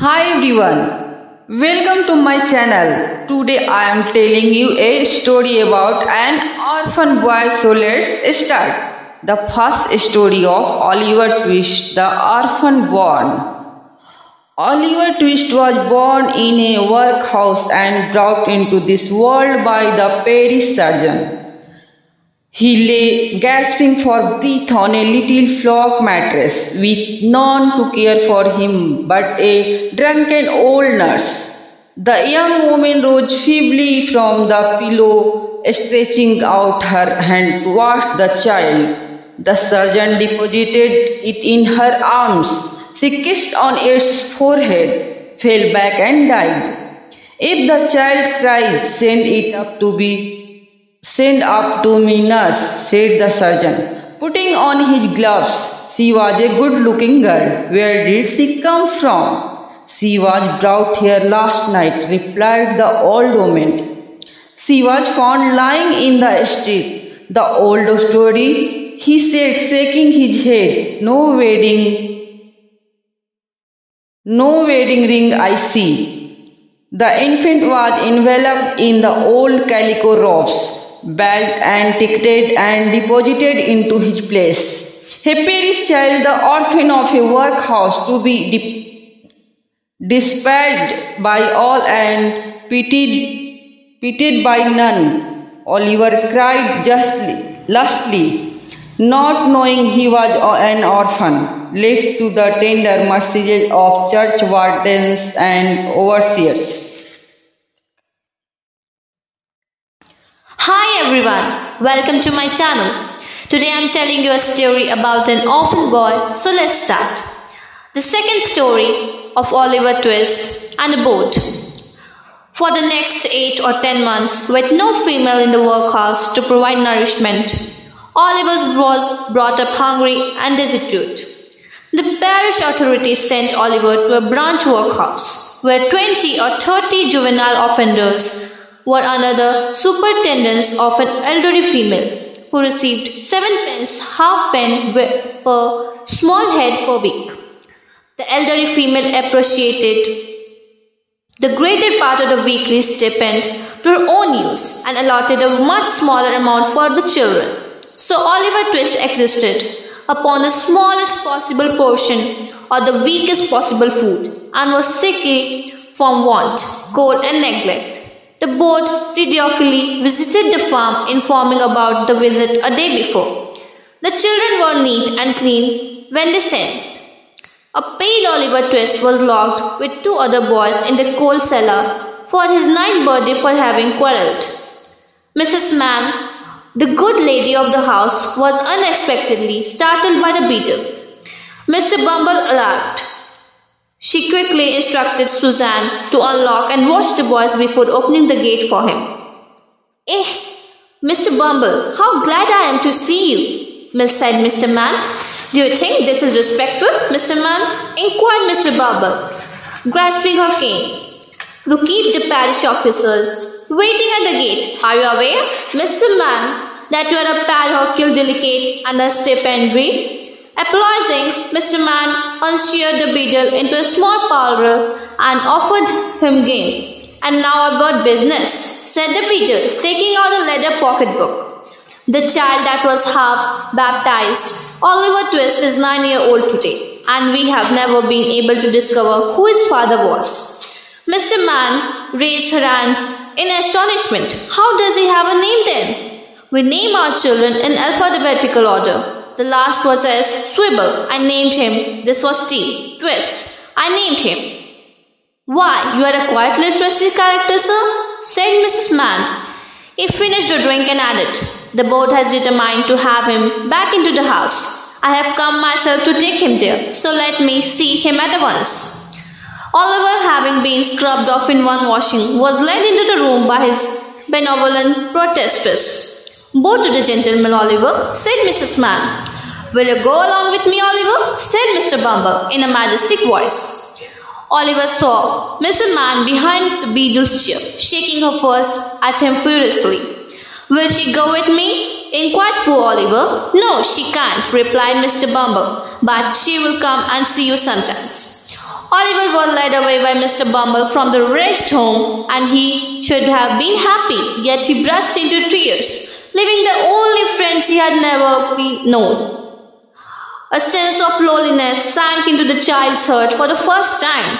Hi everyone, welcome to my channel. Today I am telling you a story about an orphan boy. So let's start. The first story of Oliver Twist, the orphan born. Oliver Twist was born in a workhouse and brought into this world by the parish surgeon. He lay gasping for breath on a little flock mattress with none to care for him but a drunken old nurse. The young woman rose feebly from the pillow, stretching out her hand towards the child. The surgeon deposited it in her arms. She kissed on its forehead, fell back and died. If the child cries, send it up to be Send up to me, nurse, said the surgeon, putting on his gloves. She was a good looking girl. Where did she come from? She was brought here last night, replied the old woman. She was found lying in the street. The old story, he said, shaking his head. No wedding, no wedding ring I see. The infant was enveloped in the old calico robes bagged and ticketed and deposited into his place. A parish child, the orphan of a workhouse, to be de- despised by all and pitied, pitied by none. Oliver cried justly, lustily, not knowing he was an orphan, left to the tender mercies of church wardens and overseers. Hi everyone, welcome to my channel. Today I'm telling you a story about an orphan boy, so let's start. The second story of Oliver Twist and a boat. For the next 8 or 10 months, with no female in the workhouse to provide nourishment, Oliver was brought up hungry and destitute. The parish authorities sent Oliver to a branch workhouse where 20 or 30 juvenile offenders were under the superintendence of an elderly female who received seven pence half pen per small head per week. The elderly female appreciated the greater part of the weekly stipend to her own use and allotted a much smaller amount for the children. So Oliver Twist existed upon the smallest possible portion or the weakest possible food and was sickly from want, cold and neglect. The board periodically visited the farm, informing about the visit a day before. The children were neat and clean when they sent. A pale Oliver Twist was locked with two other boys in the coal cellar for his ninth birthday for having quarreled. Mrs. Mann, the good lady of the house, was unexpectedly startled by the beadle. Mr. Bumble arrived. She quickly instructed Suzanne to unlock and watch the boys before opening the gate for him. Eh, Mr. Bumble, how glad I am to see you, Miss said Mr. Mann. Do you think this is respectful, Mr. Mann? inquired Mr. Bumble, grasping her cane. To keep the parish officers waiting at the gate. Are you aware, Mr. Mann, that you are a parochial delegate and a stipendiary? Applauding, Mr. Mann unsheared the beadle into a small parlor and offered him game. And now about business, said the beadle, taking out a leather pocketbook. The child that was half baptized, Oliver Twist, is nine year old today, and we have never been able to discover who his father was. Mr. Mann raised her hands in astonishment. How does he have a name then? We name our children in alphabetical order. The last was S. Swivel. I named him. This was T. Twist. I named him. Why, you are a quite literacy character, sir, said Mrs. Mann. He finished the drink and added, The board has determined to have him back into the house. I have come myself to take him there, so let me see him at once. Oliver, having been scrubbed off in one washing, was led into the room by his benevolent protestess. Bow to the gentleman, Oliver, said Mrs. Mann. Will you go along with me, Oliver? said Mr. Bumble in a majestic voice. Oliver saw Mrs. Mann behind the beadle's chair, shaking her fist at him furiously. Will she go with me? inquired poor Oliver. No, she can't, replied Mr. Bumble, but she will come and see you sometimes. Oliver was led away by Mr. Bumble from the wretched home, and he should have been happy, yet he burst into tears, leaving the only friends he had never known. A sense of loneliness sank into the child's heart for the first time.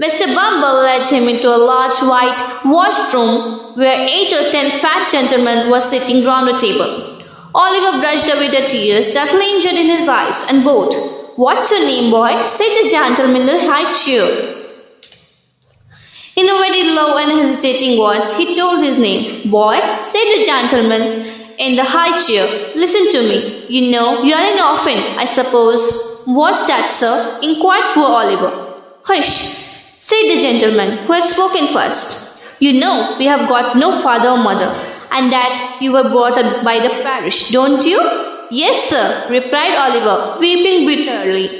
Mr. Bumble led him into a large white washroom where eight or ten fat gentlemen were sitting round a table. Oliver brushed away the tears that lingered in his eyes and bowed. What's your name, boy? said the gentleman in a high chair. In a very low and hesitating voice, he told his name. Boy, said the gentleman in the high chair, listen to me. You know, you are an orphan, I suppose. What's that, sir? inquired poor Oliver. Hush, said the gentleman who had spoken first. You know, we have got no father or mother and that you were brought up by the parish, don't you? Yes, sir, replied Oliver, weeping bitterly.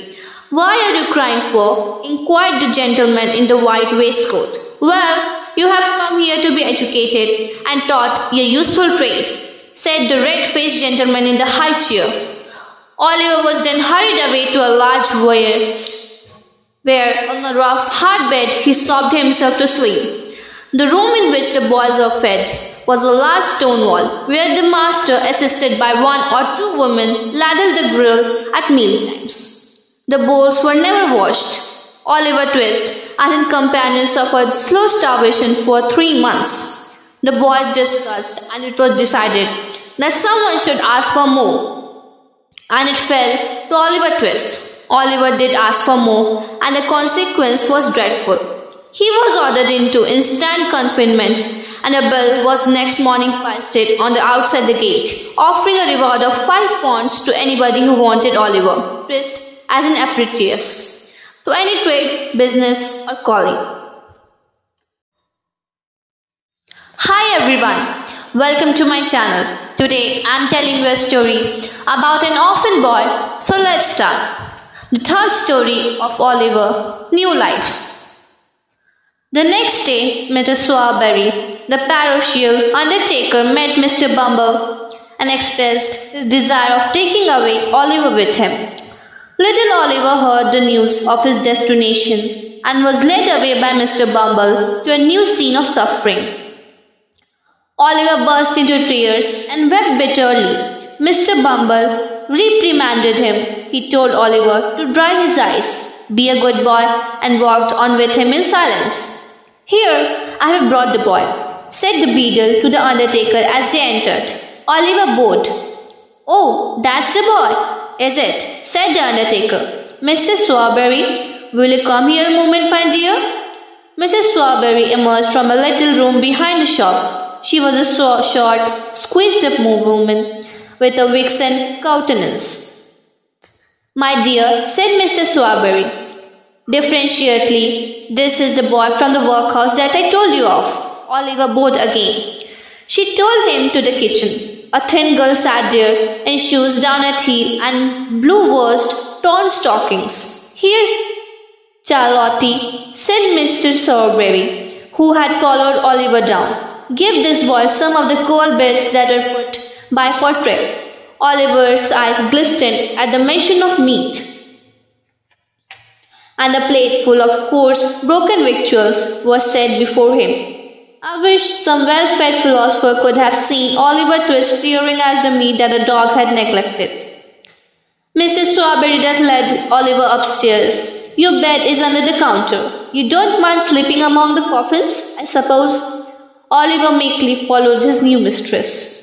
Why are you crying for? inquired the gentleman in the white waistcoat. Well, you have come here to be educated and taught a useful trade, said the red faced gentleman in the high chair. Oliver was then hurried away to a large wire where, on a rough hard bed, he sobbed himself to sleep. The room in which the boys were fed was a large stone wall where the master, assisted by one or two women, ladled the grill at meal times. The bowls were never washed. Oliver Twist and his companions suffered slow starvation for three months. The boys discussed and it was decided that someone should ask for more. And it fell to Oliver Twist. Oliver did ask for more and the consequence was dreadful. He was ordered into instant confinement and a bill was next morning pasted on the outside the gate, offering a reward of five pounds to anybody who wanted Oliver Twist as an apprentice to any trade, business, or calling. Hi everyone, welcome to my channel. Today I am telling you a story about an orphan boy. So let's start. The third story of Oliver, New Life. The next day, Mr. Sowerberry, the parochial undertaker, met Mr. Bumble and expressed his desire of taking away Oliver with him. Little Oliver heard the news of his destination and was led away by Mr. Bumble to a new scene of suffering. Oliver burst into tears and wept bitterly. Mr. Bumble reprimanded him. He told Oliver to dry his eyes, be a good boy, and walked on with him in silence. Here, I have brought the boy, said the beadle to the undertaker as they entered. Oliver bowed. Oh, that's the boy, is it? said the undertaker. Mr. Sowerberry, will you come here a moment, my dear? Mrs. Sowerberry emerged from a little room behind the shop. She was a short, squeezed up woman with a vixen countenance. My dear, said Mr. Sowerberry, Differentiately, this is the boy from the workhouse that I told you of. Oliver bowed again. She told him to the kitchen. A thin girl sat there in shoes down at heel and blue worsted torn stockings. Here, Charlotte, said Mr. Sowerberry, who had followed Oliver down. Give this boy some of the cold bits that are put by for Trip. Oliver's eyes glistened at the mention of meat and a plate full of coarse, broken victuals was set before him. I wish some well fed philosopher could have seen Oliver Twist staring at the meat that the dog had neglected. Mrs. Sowerberry that led Oliver upstairs. Your bed is under the counter. You don't mind sleeping among the coffins, I suppose? Oliver meekly followed his new mistress.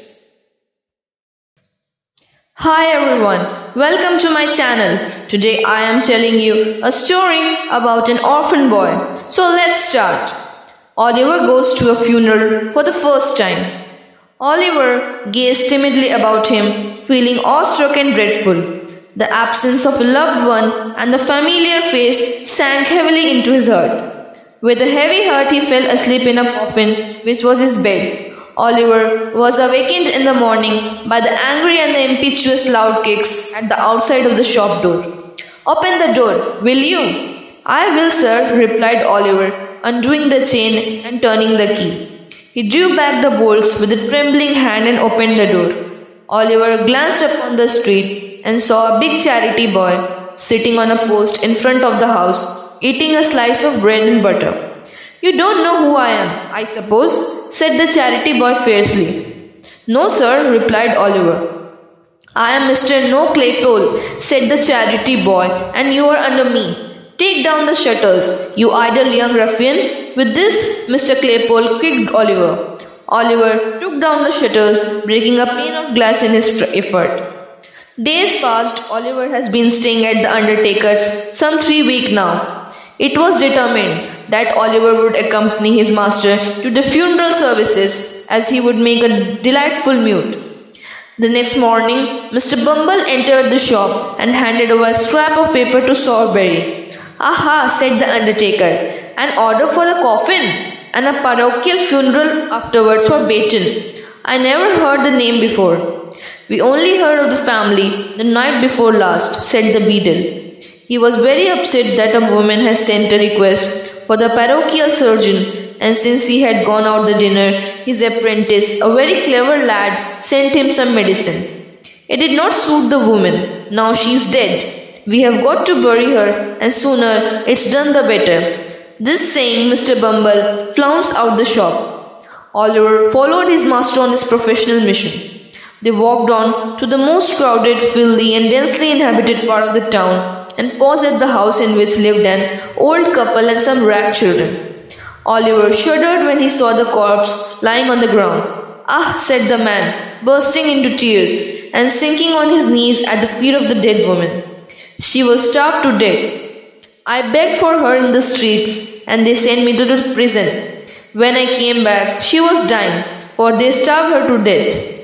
Hi everyone, welcome to my channel. Today I am telling you a story about an orphan boy. So let's start. Oliver goes to a funeral for the first time. Oliver gazed timidly about him, feeling awestruck and dreadful. The absence of a loved one and the familiar face sank heavily into his heart. With a heavy heart he fell asleep in a coffin, which was his bed. Oliver was awakened in the morning by the angry and the impetuous loud kicks at the outside of the shop door. Open the door, will you? I will, sir, replied Oliver, undoing the chain and turning the key. He drew back the bolts with a trembling hand and opened the door. Oliver glanced upon the street and saw a big charity boy sitting on a post in front of the house, eating a slice of bread and butter. You don't know who I am, I suppose, said the charity boy fiercely. No, sir, replied Oliver. I am Mr. Noah Claypole, said the charity boy, and you are under me. Take down the shutters, you idle young ruffian. With this, Mr. Claypole kicked Oliver. Oliver took down the shutters, breaking a pane of glass in his effort. Days passed, Oliver has been staying at the undertaker's some three weeks now. It was determined that Oliver would accompany his master to the funeral services as he would make a delightful mute. The next morning, Mr. Bumble entered the shop and handed over a scrap of paper to Sowerberry. Aha, said the undertaker, an order for the coffin and a parochial funeral afterwards for Bayton. I never heard the name before. We only heard of the family the night before last, said the beadle. He was very upset that a woman had sent a request for the parochial surgeon, and since he had gone out the dinner, his apprentice, a very clever lad, sent him some medicine. It did not suit the woman. Now she is dead. We have got to bury her, and sooner it's done the better. This saying, Mr. Bumble flounced out the shop. Oliver followed his master on his professional mission. They walked on to the most crowded, filthy, and densely inhabited part of the town and paused at the house in which lived an old couple and some ragged children. Oliver shuddered when he saw the corpse lying on the ground. Ah, said the man, bursting into tears and sinking on his knees at the feet of the dead woman. She was starved to death. I begged for her in the streets and they sent me to the prison. When I came back, she was dying, for they starved her to death.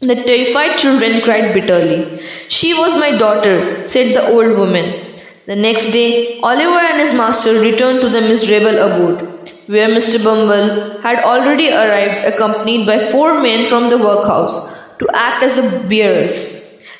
The terrified children cried bitterly. She was my daughter, said the old woman. The next day, Oliver and his master returned to the miserable abode, where Mr. Bumble had already arrived accompanied by four men from the workhouse to act as bearers.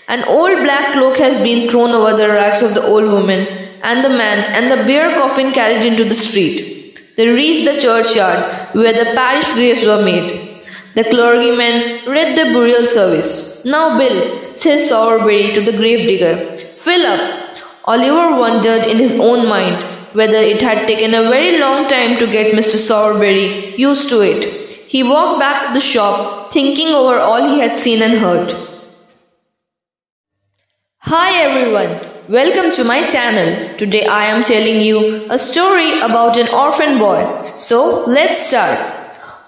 An old black cloak has been thrown over the rags of the old woman and the man, and the bare coffin carried into the street. They reached the churchyard where the parish graves were made. The clergyman read the burial service. Now, Bill, says Sowerberry to the gravedigger, fill up. Oliver wondered in his own mind whether it had taken a very long time to get Mr. Sowerberry used to it. He walked back to the shop, thinking over all he had seen and heard. Hi everyone, welcome to my channel. Today I am telling you a story about an orphan boy. So let's start.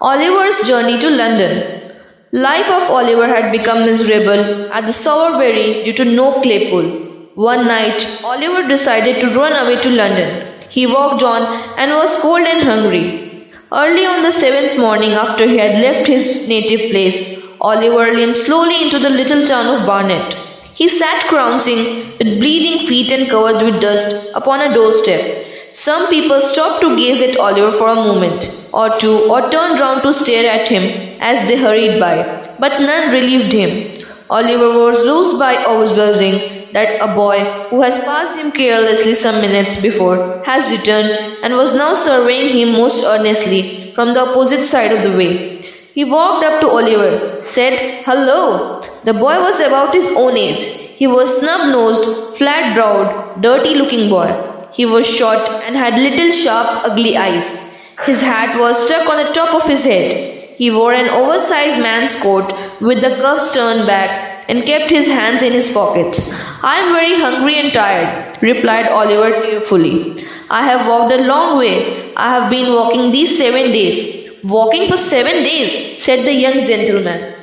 Oliver's journey to London. Life of Oliver had become miserable at the Sowerberry due to Noah Claypole. One night, Oliver decided to run away to London. He walked on and was cold and hungry. Early on the seventh morning after he had left his native place, Oliver limped slowly into the little town of Barnet. He sat crouching with bleeding feet and covered with dust upon a doorstep. Some people stopped to gaze at Oliver for a moment or two or turned round to stare at him as they hurried by, but none relieved him. Oliver was roused by observing that a boy who has passed him carelessly some minutes before has returned and was now surveying him most earnestly from the opposite side of the way. He walked up to Oliver, said, Hello. The boy was about his own age. He was snub nosed, flat browed, dirty looking boy. He was short and had little sharp, ugly eyes. His hat was stuck on the top of his head. He wore an oversized man's coat with the cuffs turned back and kept his hands in his pockets. I am very hungry and tired, replied Oliver tearfully. I have walked a long way. I have been walking these seven days. Walking for seven days, said the young gentleman.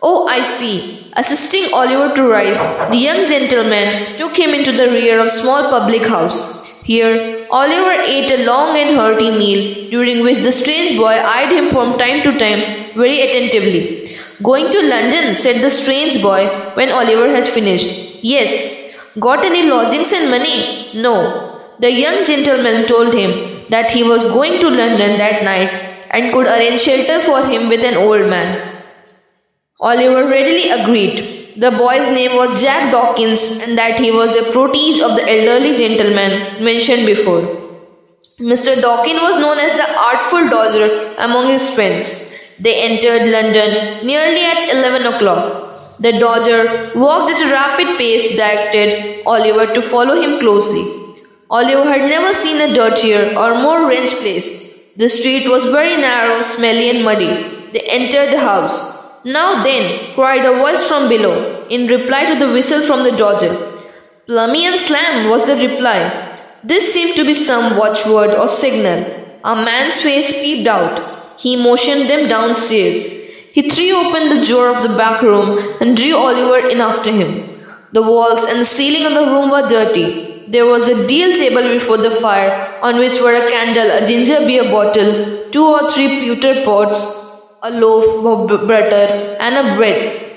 Oh, I see. Assisting Oliver to rise, the young gentleman took him into the rear of small public house. Here, Oliver ate a long and hearty meal, during which the strange boy eyed him from time to time very attentively. Going to London, said the strange boy when Oliver had finished. Yes. Got any lodgings and money? No. The young gentleman told him that he was going to London that night and could arrange shelter for him with an old man. Oliver readily agreed. The boy's name was Jack Dawkins and that he was a protege of the elderly gentleman mentioned before. Mr. Dawkins was known as the artful dodger among his friends. They entered London nearly at 11 o'clock. The dodger walked at a rapid pace, directed Oliver to follow him closely. Oliver had never seen a dirtier or more wretched place. The street was very narrow, smelly, and muddy. They entered the house. Now then, cried a voice from below, in reply to the whistle from the dodger. Plummy and slam was the reply. This seemed to be some watchword or signal. A man's face peeped out. He motioned them downstairs. He threw open the door of the back room and drew Oliver in after him. The walls and the ceiling of the room were dirty. There was a deal table before the fire on which were a candle, a ginger beer bottle, two or three pewter pots, a loaf of butter, and a bread,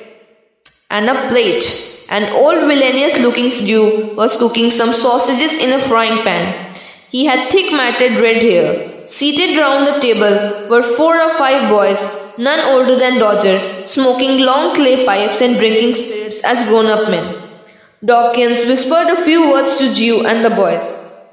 and a plate. An old villainous looking Jew was cooking some sausages in a frying pan. He had thick matted red hair. Seated round the table were four or five boys, none older than Dodger, smoking long clay pipes and drinking spirits as grown up men. Dawkins whispered a few words to Jew and the boys.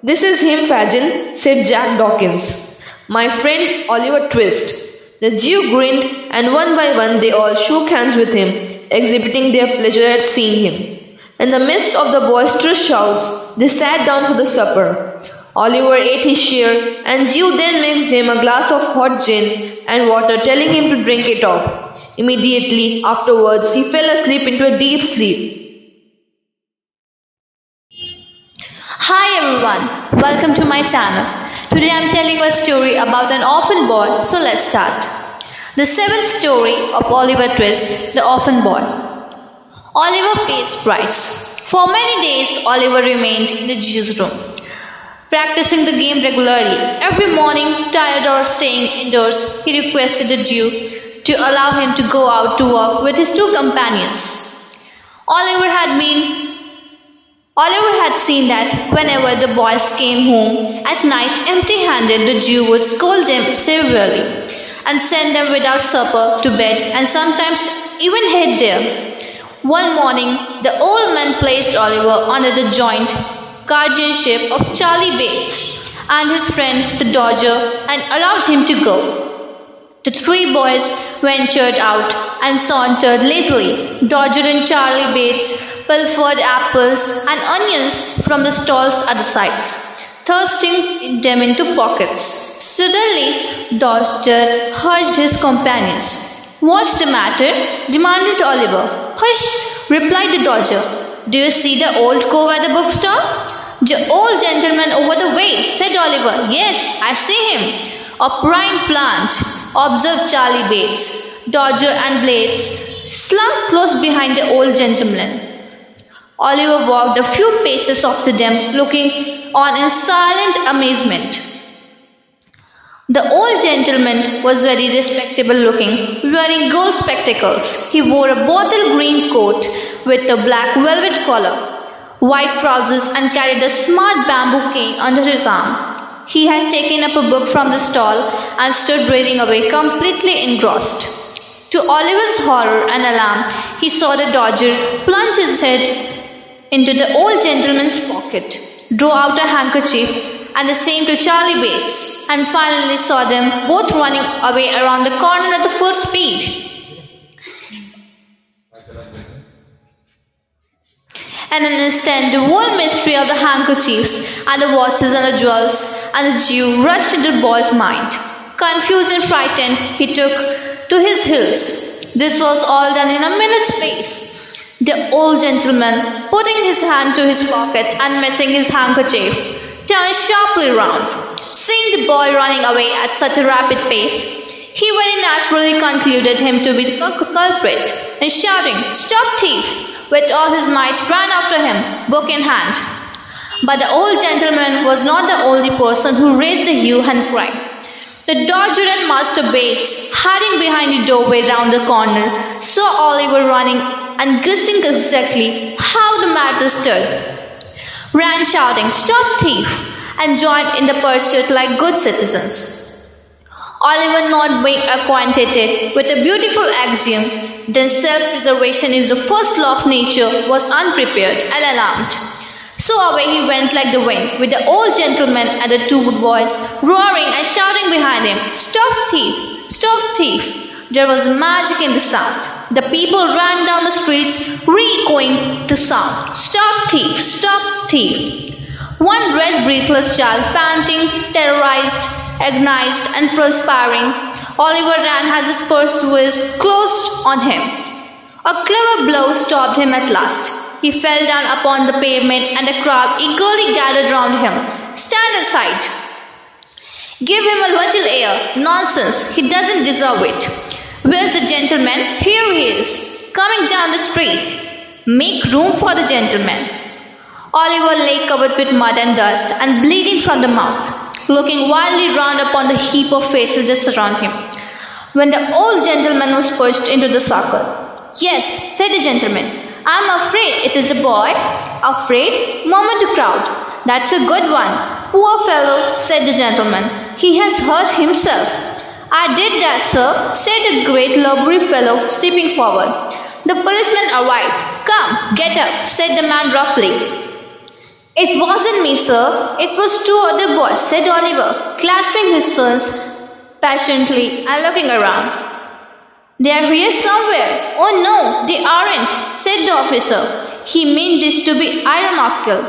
This is him, Fagin, said Jack Dawkins. My friend Oliver Twist. The Jew grinned, and one by one they all shook hands with him, exhibiting their pleasure at seeing him. In the midst of the boisterous shouts, they sat down for the supper. Oliver ate his share, and Jew then mixed him a glass of hot gin and water, telling him to drink it off. Immediately afterwards, he fell asleep into a deep sleep. Hi everyone, welcome to my channel. Today I am telling a story about an orphan boy, so let's start. The seventh story of Oliver Twist, the orphan boy. Oliver pays price. For many days, Oliver remained in the Jew's room, practicing the game regularly. Every morning, tired or staying indoors, he requested the Jew to allow him to go out to work with his two companions. Oliver had been Oliver had seen that whenever the boys came home at night empty handed, the Jew would scold them severely and send them without supper to bed and sometimes even hid them. One morning, the old man placed Oliver under the joint guardianship of Charlie Bates and his friend the Dodger and allowed him to go. The three boys ventured out and sauntered lazily. Dodger and Charlie Bates pilfered apples and onions from the stalls at the sides, thrusting them into pockets. Suddenly, Dodger hushed his companions. What's the matter? demanded Oliver. Hush, replied the Dodger. Do you see the old cove at the bookstore? The old gentleman over the way, said Oliver. Yes, I see him. A prime plant, observed Charlie Bates. Dodger and Bates slunk close behind the old gentleman. Oliver walked a few paces after them, looking on in silent amazement. The old gentleman was very respectable looking, wearing gold spectacles. He wore a bottle green coat with a black velvet collar, white trousers, and carried a smart bamboo cane under his arm. He had taken up a book from the stall and stood reading away, completely engrossed. To Oliver's horror and alarm, he saw the dodger plunge his head into the old gentleman's pocket, draw out a handkerchief, and the same to Charlie Bates, and finally saw them both running away around the corner at the full speed. In an instant, the whole mystery of the handkerchiefs and the watches and the jewels and the Jew rushed into the boy's mind. Confused and frightened, he took to his heels. This was all done in a minute's space. The old gentleman, putting his hand to his pocket and missing his handkerchief, turned sharply round. Seeing the boy running away at such a rapid pace, he very naturally concluded him to be the culprit, and shouting, Stop thief! with all his might ran after him, book in hand. But the old gentleman was not the only person who raised a hue and cry. The Dodger and Master Bates, hiding behind the doorway round the corner, saw Oliver running and guessing exactly how the matter stood. Ran shouting, Stop thief! and joined in the pursuit like good citizens. Oliver, not being acquainted with a beautiful axiom, then self-preservation is the first law of nature, was unprepared and alarmed. So away he went like the wind, with the old gentleman and the two boys roaring and shouting behind him, Stop thief! Stop thief! There was magic in the sound. The people ran down the streets, re-echoing the sound. Stop thief! Stop thief! One red, breathless child, panting, terrorized, agonized, and perspiring, Oliver ran as his pursuers closed on him. A clever blow stopped him at last. He fell down upon the pavement, and a crowd eagerly gathered round him. Stand aside! Give him a little air. Nonsense, he doesn't deserve it. Where's the gentleman? Here he is, coming down the street. Make room for the gentleman. Oliver lay covered with mud and dust and bleeding from the mouth, looking wildly round upon the heap of faces just around him. When the old gentleman was pushed into the circle, Yes, said the gentleman, I'm afraid it is a boy. Afraid? murmured the crowd. That's a good one. Poor fellow, said the gentleman. He has hurt himself. I did that, sir, said the great lubberly fellow, stepping forward. The policeman arrived. Come, get up, said the man roughly. It wasn't me, sir. It was two other boys, said Oliver, clasping his hands passionately and looking around. They are here somewhere. Oh no, they aren't, said the officer. He meant this to be ironical.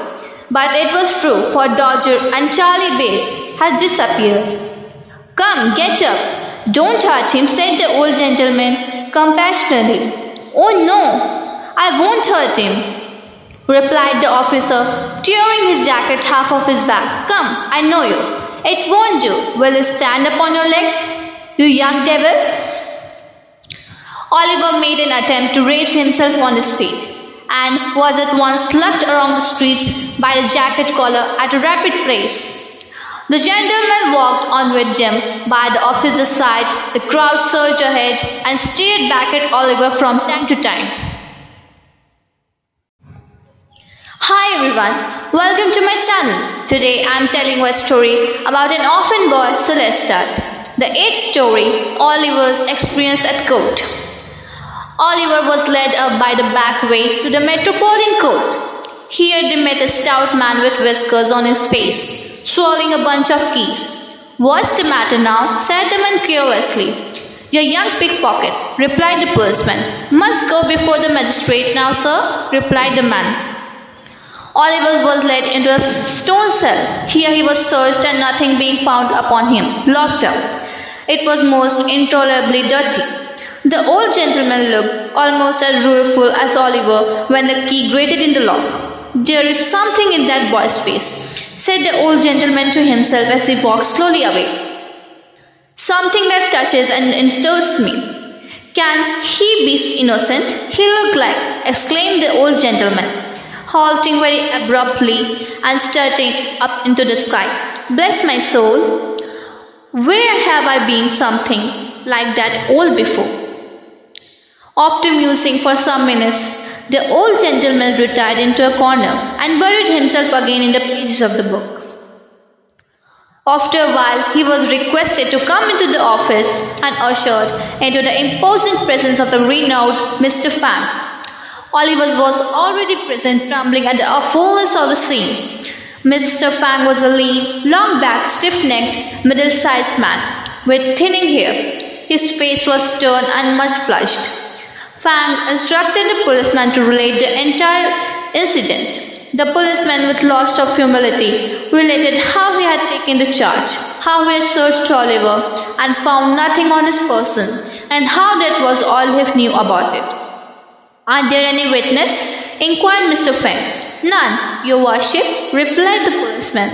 But it was true, for Dodger and Charlie Bates had disappeared. Come, get up. Don't hurt him, said the old gentleman compassionately. Oh no, I won't hurt him, replied the officer, tearing his jacket half off his back. Come, I know you. It won't do. Will you stand upon your legs, you young devil? Oliver made an attempt to raise himself on his feet and was at once lugged around the streets by the jacket collar at a rapid pace. The gentleman walked on with Jim by the officer's side. The crowd surged ahead and stared back at Oliver from time to time. Hi everyone, welcome to my channel. Today I am telling you a story about an orphan boy, so let's start. The eighth story, Oliver's experience at court. Oliver was led up by the back way to the Metropolitan Court. Here they met a stout man with whiskers on his face, swallowing a bunch of keys. What's the matter now? said the man curiously. Your young pickpocket, replied the policeman. Must go before the magistrate now, sir, replied the man. Oliver was led into a stone cell. Here he was searched and nothing being found upon him, locked up. It was most intolerably dirty. The old gentleman looked almost as rueful as Oliver when the key grated in the lock. There is something in that boy's face, said the old gentleman to himself as he walked slowly away. Something that touches and stirs me. Can he be innocent? He looked like, exclaimed the old gentleman halting very abruptly and starting up into the sky. Bless my soul, where have I been something like that all before? After musing for some minutes, the old gentleman retired into a corner and buried himself again in the pages of the book. After a while, he was requested to come into the office and ushered into the imposing presence of the renowned Mr. Fang, Oliver was already present, trembling at the awfulness of the scene. Mr. Fang was a lean, long-backed, stiff-necked, middle-sized man with thinning hair. His face was stern and much flushed. Fang instructed the policeman to relate the entire incident. The policeman, with loss of humility, related how he had taken the charge, how he had searched Oliver and found nothing on his person, and how that was all he knew about it. Are there any witness? inquired Mr. Fang. None, your worship, replied the policeman.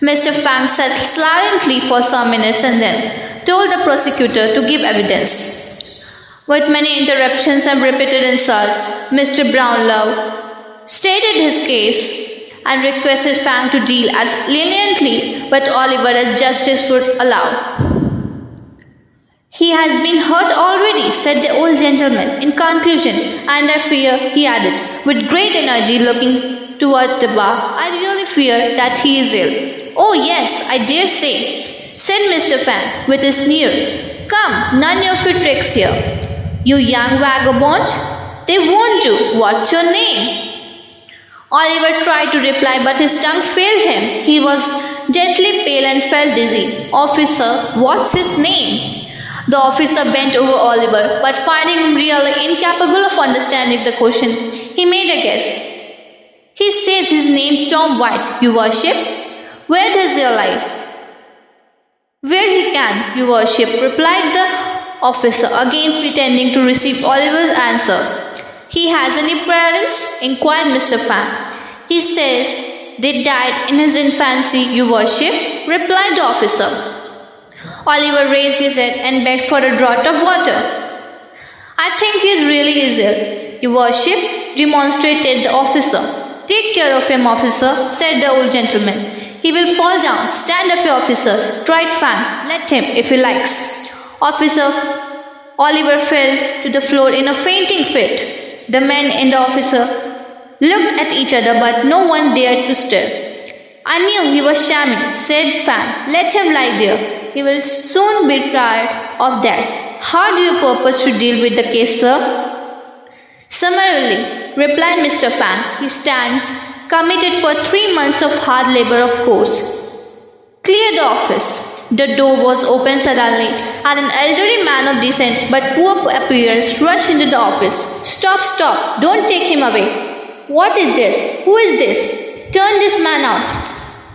Mr. Fang sat silently for some minutes and then told the prosecutor to give evidence. With many interruptions and repeated insults, Mr. Brownlow stated his case and requested Fang to deal as leniently with Oliver as justice would allow. He has been hurt already, said the old gentleman in conclusion, and I fear, he added, with great energy looking towards the bar, I really fear that he is ill. Oh, yes, I dare say, said Mr. Fang with a sneer. Come, none of your tricks here. You young vagabond, they won't do. What's your name? Oliver tried to reply, but his tongue failed him. He was deadly pale and felt dizzy. Officer, what's his name? The officer bent over Oliver, but finding him really incapable of understanding the question, he made a guess. He says his name Tom White, your worship. Where does he lie? Where he can, your worship, replied the officer, again pretending to receive Oliver's answer. He has any parents? inquired Mr. Fang. He says they died in his infancy, your worship, replied the officer. Oliver raised his head and begged for a draught of water. I think he is really ill, your worship, remonstrated the officer. Take care of him, officer, said the old gentleman. He will fall down. Stand up, officer, cried Fang. Let him, if he likes. Officer Oliver fell to the floor in a fainting fit. The men and the officer looked at each other, but no one dared to stir. I knew he was shamming, said Fang. Let him lie there. He will soon be tired of that. How do you purpose to deal with the case, sir? Summarily, replied Mr. Fang. He stands committed for three months of hard labor, of course. Clear the office. The door was opened suddenly, and an elderly man of decent but poor appearance rushed into the office. Stop, stop, don't take him away. What is this? Who is this? Turn this man out.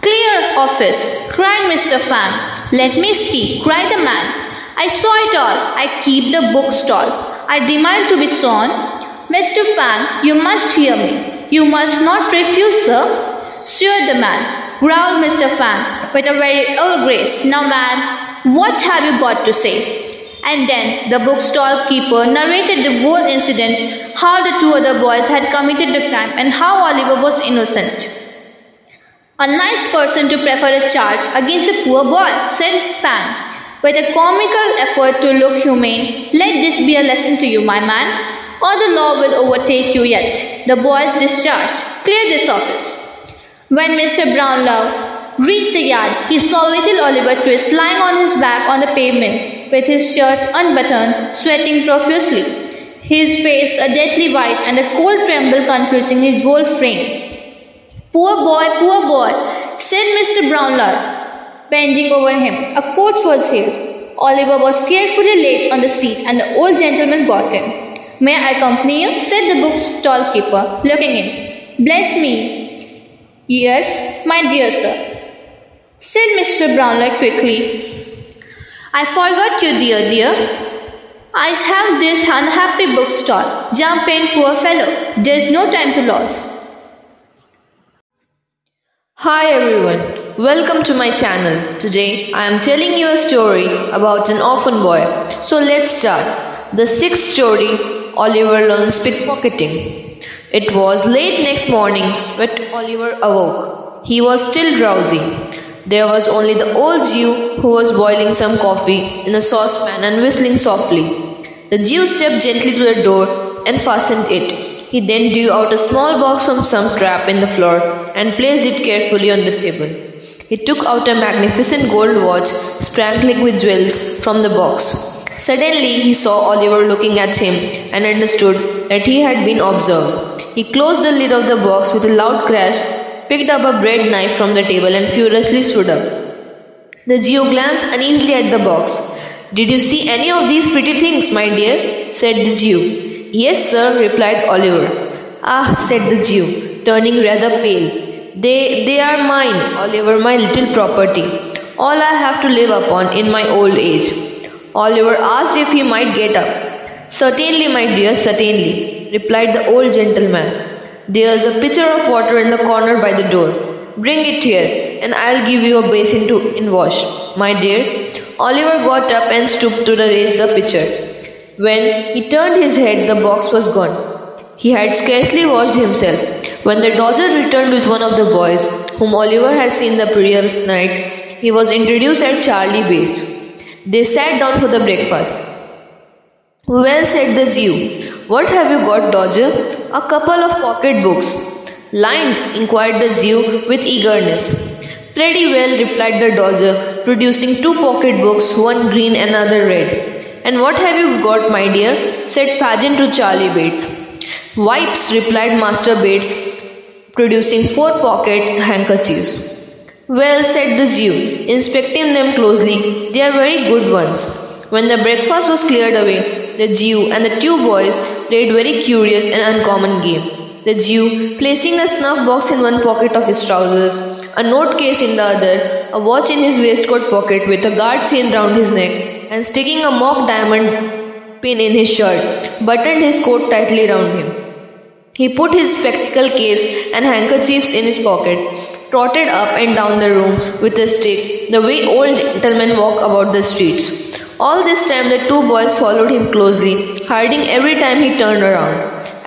Clear office, cried Mr. Fang. Let me speak, cried the man. I saw it all. I keep the bookstall. I demand to be sworn. Mr. Fang, you must hear me. You must not refuse, sir. Sure, the man growled Mr. Fang with a very ill grace. Now, man, what have you got to say? And then the bookstall keeper narrated the whole incident, how the two other boys had committed the crime, and how Oliver was innocent. A nice person to prefer a charge against a poor boy, said Fang. With a comical effort to look humane, let this be a lesson to you, my man, or the law will overtake you yet. The boy is discharged. Clear this office. When Mr. Brownlow reached the yard, he saw little Oliver Twist lying on his back on the pavement, with his shirt unbuttoned, sweating profusely, his face a deadly white and a cold tremble confusing his whole frame. Poor boy, poor boy, said Mr. Brownlow, bending over him. A coach was hailed. Oliver was carefully laid on the seat, and the old gentleman got in. May I accompany you? said the bookstall keeper, looking in. Bless me, Yes, my dear sir, said Mr. Brownlow quickly. I forgot you, dear, dear. I have this unhappy bookstall. Jump in, poor fellow. There's no time to lose. Hi everyone, welcome to my channel. Today I am telling you a story about an orphan boy. So let's start. The sixth story Oliver learns pickpocketing. It was late next morning when Oliver awoke. He was still drowsy. There was only the old Jew who was boiling some coffee in a saucepan and whistling softly. The Jew stepped gently to the door and fastened it. He then drew out a small box from some trap in the floor and placed it carefully on the table. He took out a magnificent gold watch sparkling with jewels from the box. Suddenly, he saw Oliver looking at him and understood that he had been observed. He closed the lid of the box with a loud crash, picked up a bread knife from the table, and furiously stood up. The Jew glanced uneasily at the box. Did you see any of these pretty things, my dear? said the Jew. Yes, sir, replied Oliver. Ah, said the Jew, turning rather pale. They, they are mine, Oliver, my little property. All I have to live upon in my old age. Oliver asked if he might get up. Certainly, my dear, certainly replied the old gentleman. There's a pitcher of water in the corner by the door. Bring it here, and I'll give you a basin to in wash. My dear, Oliver got up and stooped to raise the pitcher. When he turned his head, the box was gone. He had scarcely washed himself. When the Dodger returned with one of the boys, whom Oliver had seen the previous night, he was introduced as Charlie Bates. They sat down for the breakfast. Well, said the Jew, what have you got, Dodger? A couple of pocket books. Lined? inquired the Jew with eagerness. Pretty well, replied the Dodger, producing two pocket books, one green and another red. And what have you got, my dear? said Fagin to Charlie Bates. Wipes, replied Master Bates, producing four pocket handkerchiefs. Well, said the Jew, inspecting them closely, they are very good ones. When the breakfast was cleared away, the Jew and the two boys played very curious and uncommon game. the Jew, placing a snuff box in one pocket of his trousers, a note case in the other, a watch in his waistcoat pocket with a guard chain round his neck, and sticking a mock diamond pin in his shirt, buttoned his coat tightly round him. He put his spectacle case and handkerchiefs in his pocket, trotted up and down the room with a stick, the way old gentlemen walk about the streets. All this time, the two boys followed him closely, hiding every time he turned around.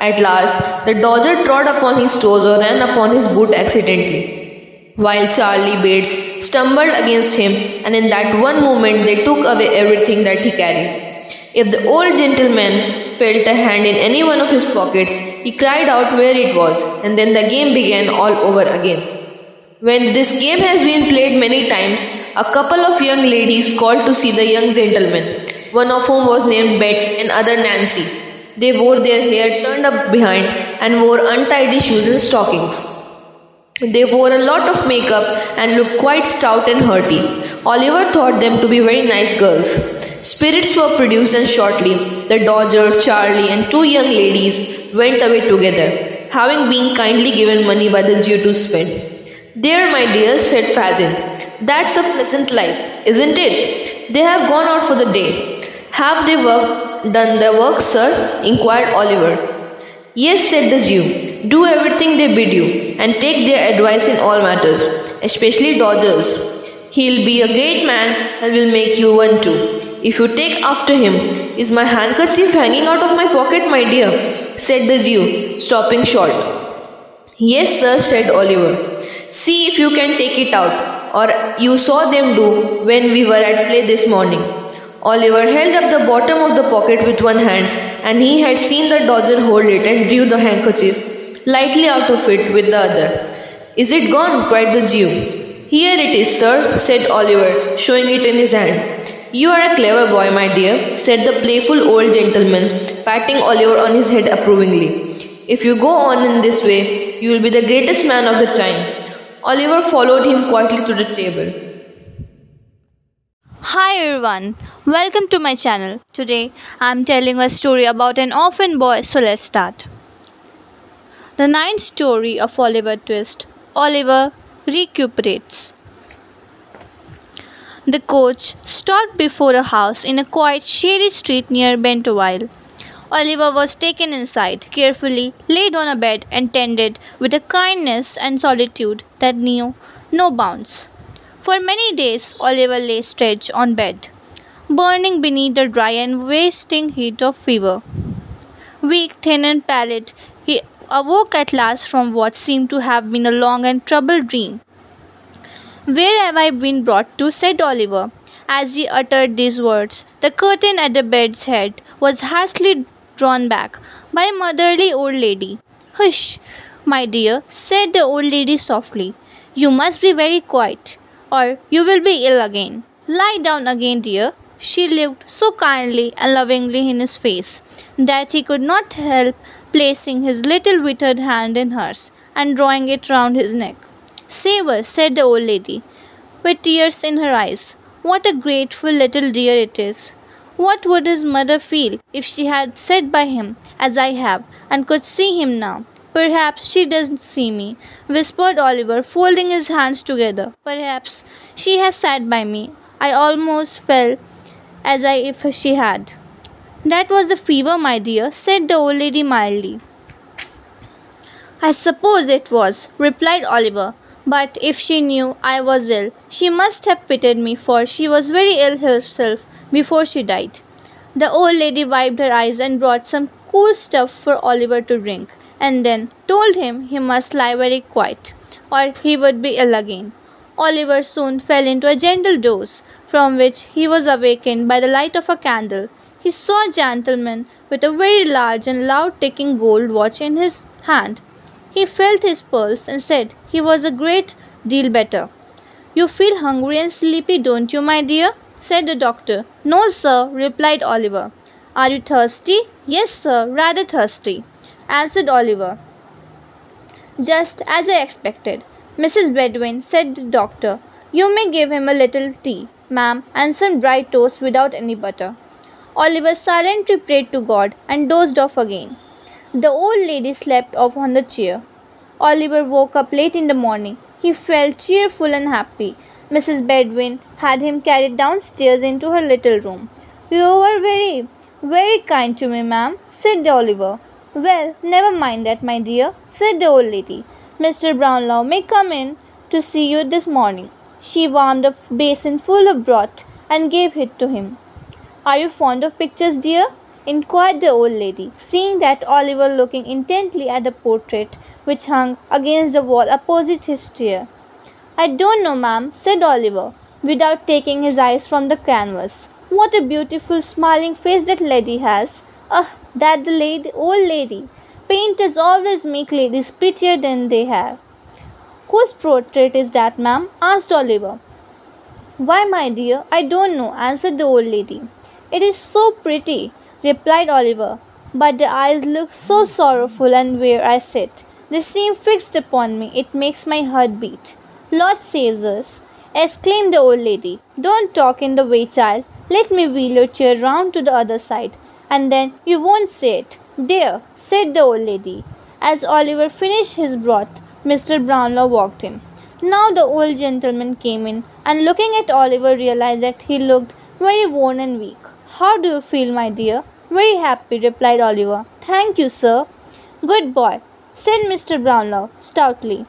At last, the dodger trod upon his toes or ran upon his boot accidentally, while Charlie Bates stumbled against him, and in that one moment they took away everything that he carried. If the old gentleman felt a hand in any one of his pockets, he cried out where it was, and then the game began all over again. When this game has been played many times, a couple of young ladies called to see the young gentleman, one of whom was named Bet and other Nancy. They wore their hair turned up behind and wore untidy shoes and stockings. They wore a lot of makeup and looked quite stout and hearty. Oliver thought them to be very nice girls. Spirits were produced and shortly the Dodger, Charlie, and two young ladies went away together, having been kindly given money by the Jew to spend. There, my dear, said Fagin. That's a pleasant life, isn't it? They have gone out for the day. Have they work, done their work, sir? inquired Oliver. Yes, said the Jew. Do everything they bid you, and take their advice in all matters, especially Dodgers. He'll be a great man and will make you one too. If you take after him, is my handkerchief hanging out of my pocket, my dear? said the Jew, stopping short. Yes, sir, said Oliver. See if you can take it out, or you saw them do when we were at play this morning. Oliver held up the bottom of the pocket with one hand, and he had seen the dodger hold it and drew the handkerchief lightly out of it with the other. Is it gone? cried the Jew. Here it is, sir, said Oliver, showing it in his hand. You are a clever boy, my dear, said the playful old gentleman, patting Oliver on his head approvingly. If you go on in this way, you will be the greatest man of the time. Oliver followed him quietly to the table. Hi everyone, welcome to my channel. Today I am telling a story about an orphan boy, so let's start. The ninth story of Oliver Twist Oliver recuperates. The coach stopped before a house in a quiet, shady street near Pentonville. Oliver was taken inside, carefully laid on a bed, and tended with a kindness and solitude that knew no bounds. For many days Oliver lay stretched on bed, burning beneath the dry and wasting heat of fever. Weak, thin, and pallid, he awoke at last from what seemed to have been a long and troubled dream. Where have I been brought to? said Oliver. As he uttered these words, the curtain at the bed's head was hastily drawn back by a motherly old lady. Hush, my dear, said the old lady softly. You must be very quiet or you will be ill again. Lie down again, dear. She looked so kindly and lovingly in his face that he could not help placing his little withered hand in hers and drawing it round his neck. Save her, said the old lady, with tears in her eyes. What a grateful little dear it is. What would his mother feel if she had sat by him as I have and could see him now? Perhaps she doesn't see me, whispered Oliver, folding his hands together. Perhaps she has sat by me. I almost felt as I if she had. That was the fever, my dear, said the old lady mildly. I suppose it was, replied Oliver. But if she knew I was ill, she must have pitied me, for she was very ill herself before she died. The old lady wiped her eyes and brought some cool stuff for Oliver to drink and then told him he must lie very quiet or he would be ill again. Oliver soon fell into a gentle doze, from which he was awakened by the light of a candle. He saw a gentleman with a very large and loud ticking gold watch in his hand. He felt his pulse and said he was a great deal better. You feel hungry and sleepy, don't you, my dear? said the doctor. No, sir, replied Oliver. Are you thirsty? Yes, sir, rather thirsty answered Oliver. Just as I expected. Mrs. Bedwin, said the doctor. You may give him a little tea, ma'am, and some dry toast without any butter. Oliver silently prayed to God and dozed off again. The old lady slept off on the chair. Oliver woke up late in the morning. He felt cheerful and happy. Mrs. Bedwin had him carried downstairs into her little room. You were very, very kind to me, ma'am, said Oliver. Well, never mind that, my dear, said the old lady. Mr. Brownlow may come in to see you this morning. She warmed a basin full of broth and gave it to him. Are you fond of pictures, dear? inquired the old lady, seeing that Oliver looking intently at a portrait which hung against the wall opposite his chair. I don't know, ma'am, said Oliver, without taking his eyes from the canvas. What a beautiful smiling face that lady has. Ah, that the lady, old lady. Painters always make ladies prettier than they have. Whose portrait is that, ma'am? asked Oliver. Why, my dear, I don't know, answered the old lady. It is so pretty, replied Oliver, but the eyes look so sorrowful and where I sit. They seem fixed upon me. It makes my heart beat. Lord saves us, exclaimed the old lady. Don't talk in the way, child. Let me wheel your chair round to the other side, and then you won't say it. There, said the old lady. As Oliver finished his broth, Mr. Brownlow walked in. Now the old gentleman came in, and looking at Oliver, realized that he looked very worn and weak. How do you feel, my dear? Very happy, replied Oliver. Thank you, sir. Good boy, said Mr. Brownlow stoutly.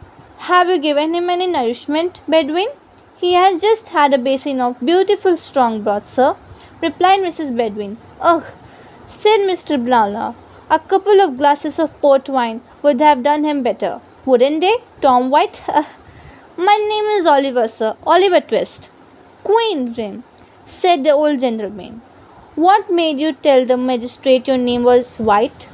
Have you given him any nourishment, Bedwin? He has just had a basin of beautiful strong broth, sir, replied Mrs. Bedwin. Ugh, said Mr. Brownlow. A couple of glasses of port wine would have done him better, wouldn't they, Tom White? My name is Oliver, sir, Oliver Twist. Queen Rim, said the old gentleman. What made you tell the magistrate your name was White?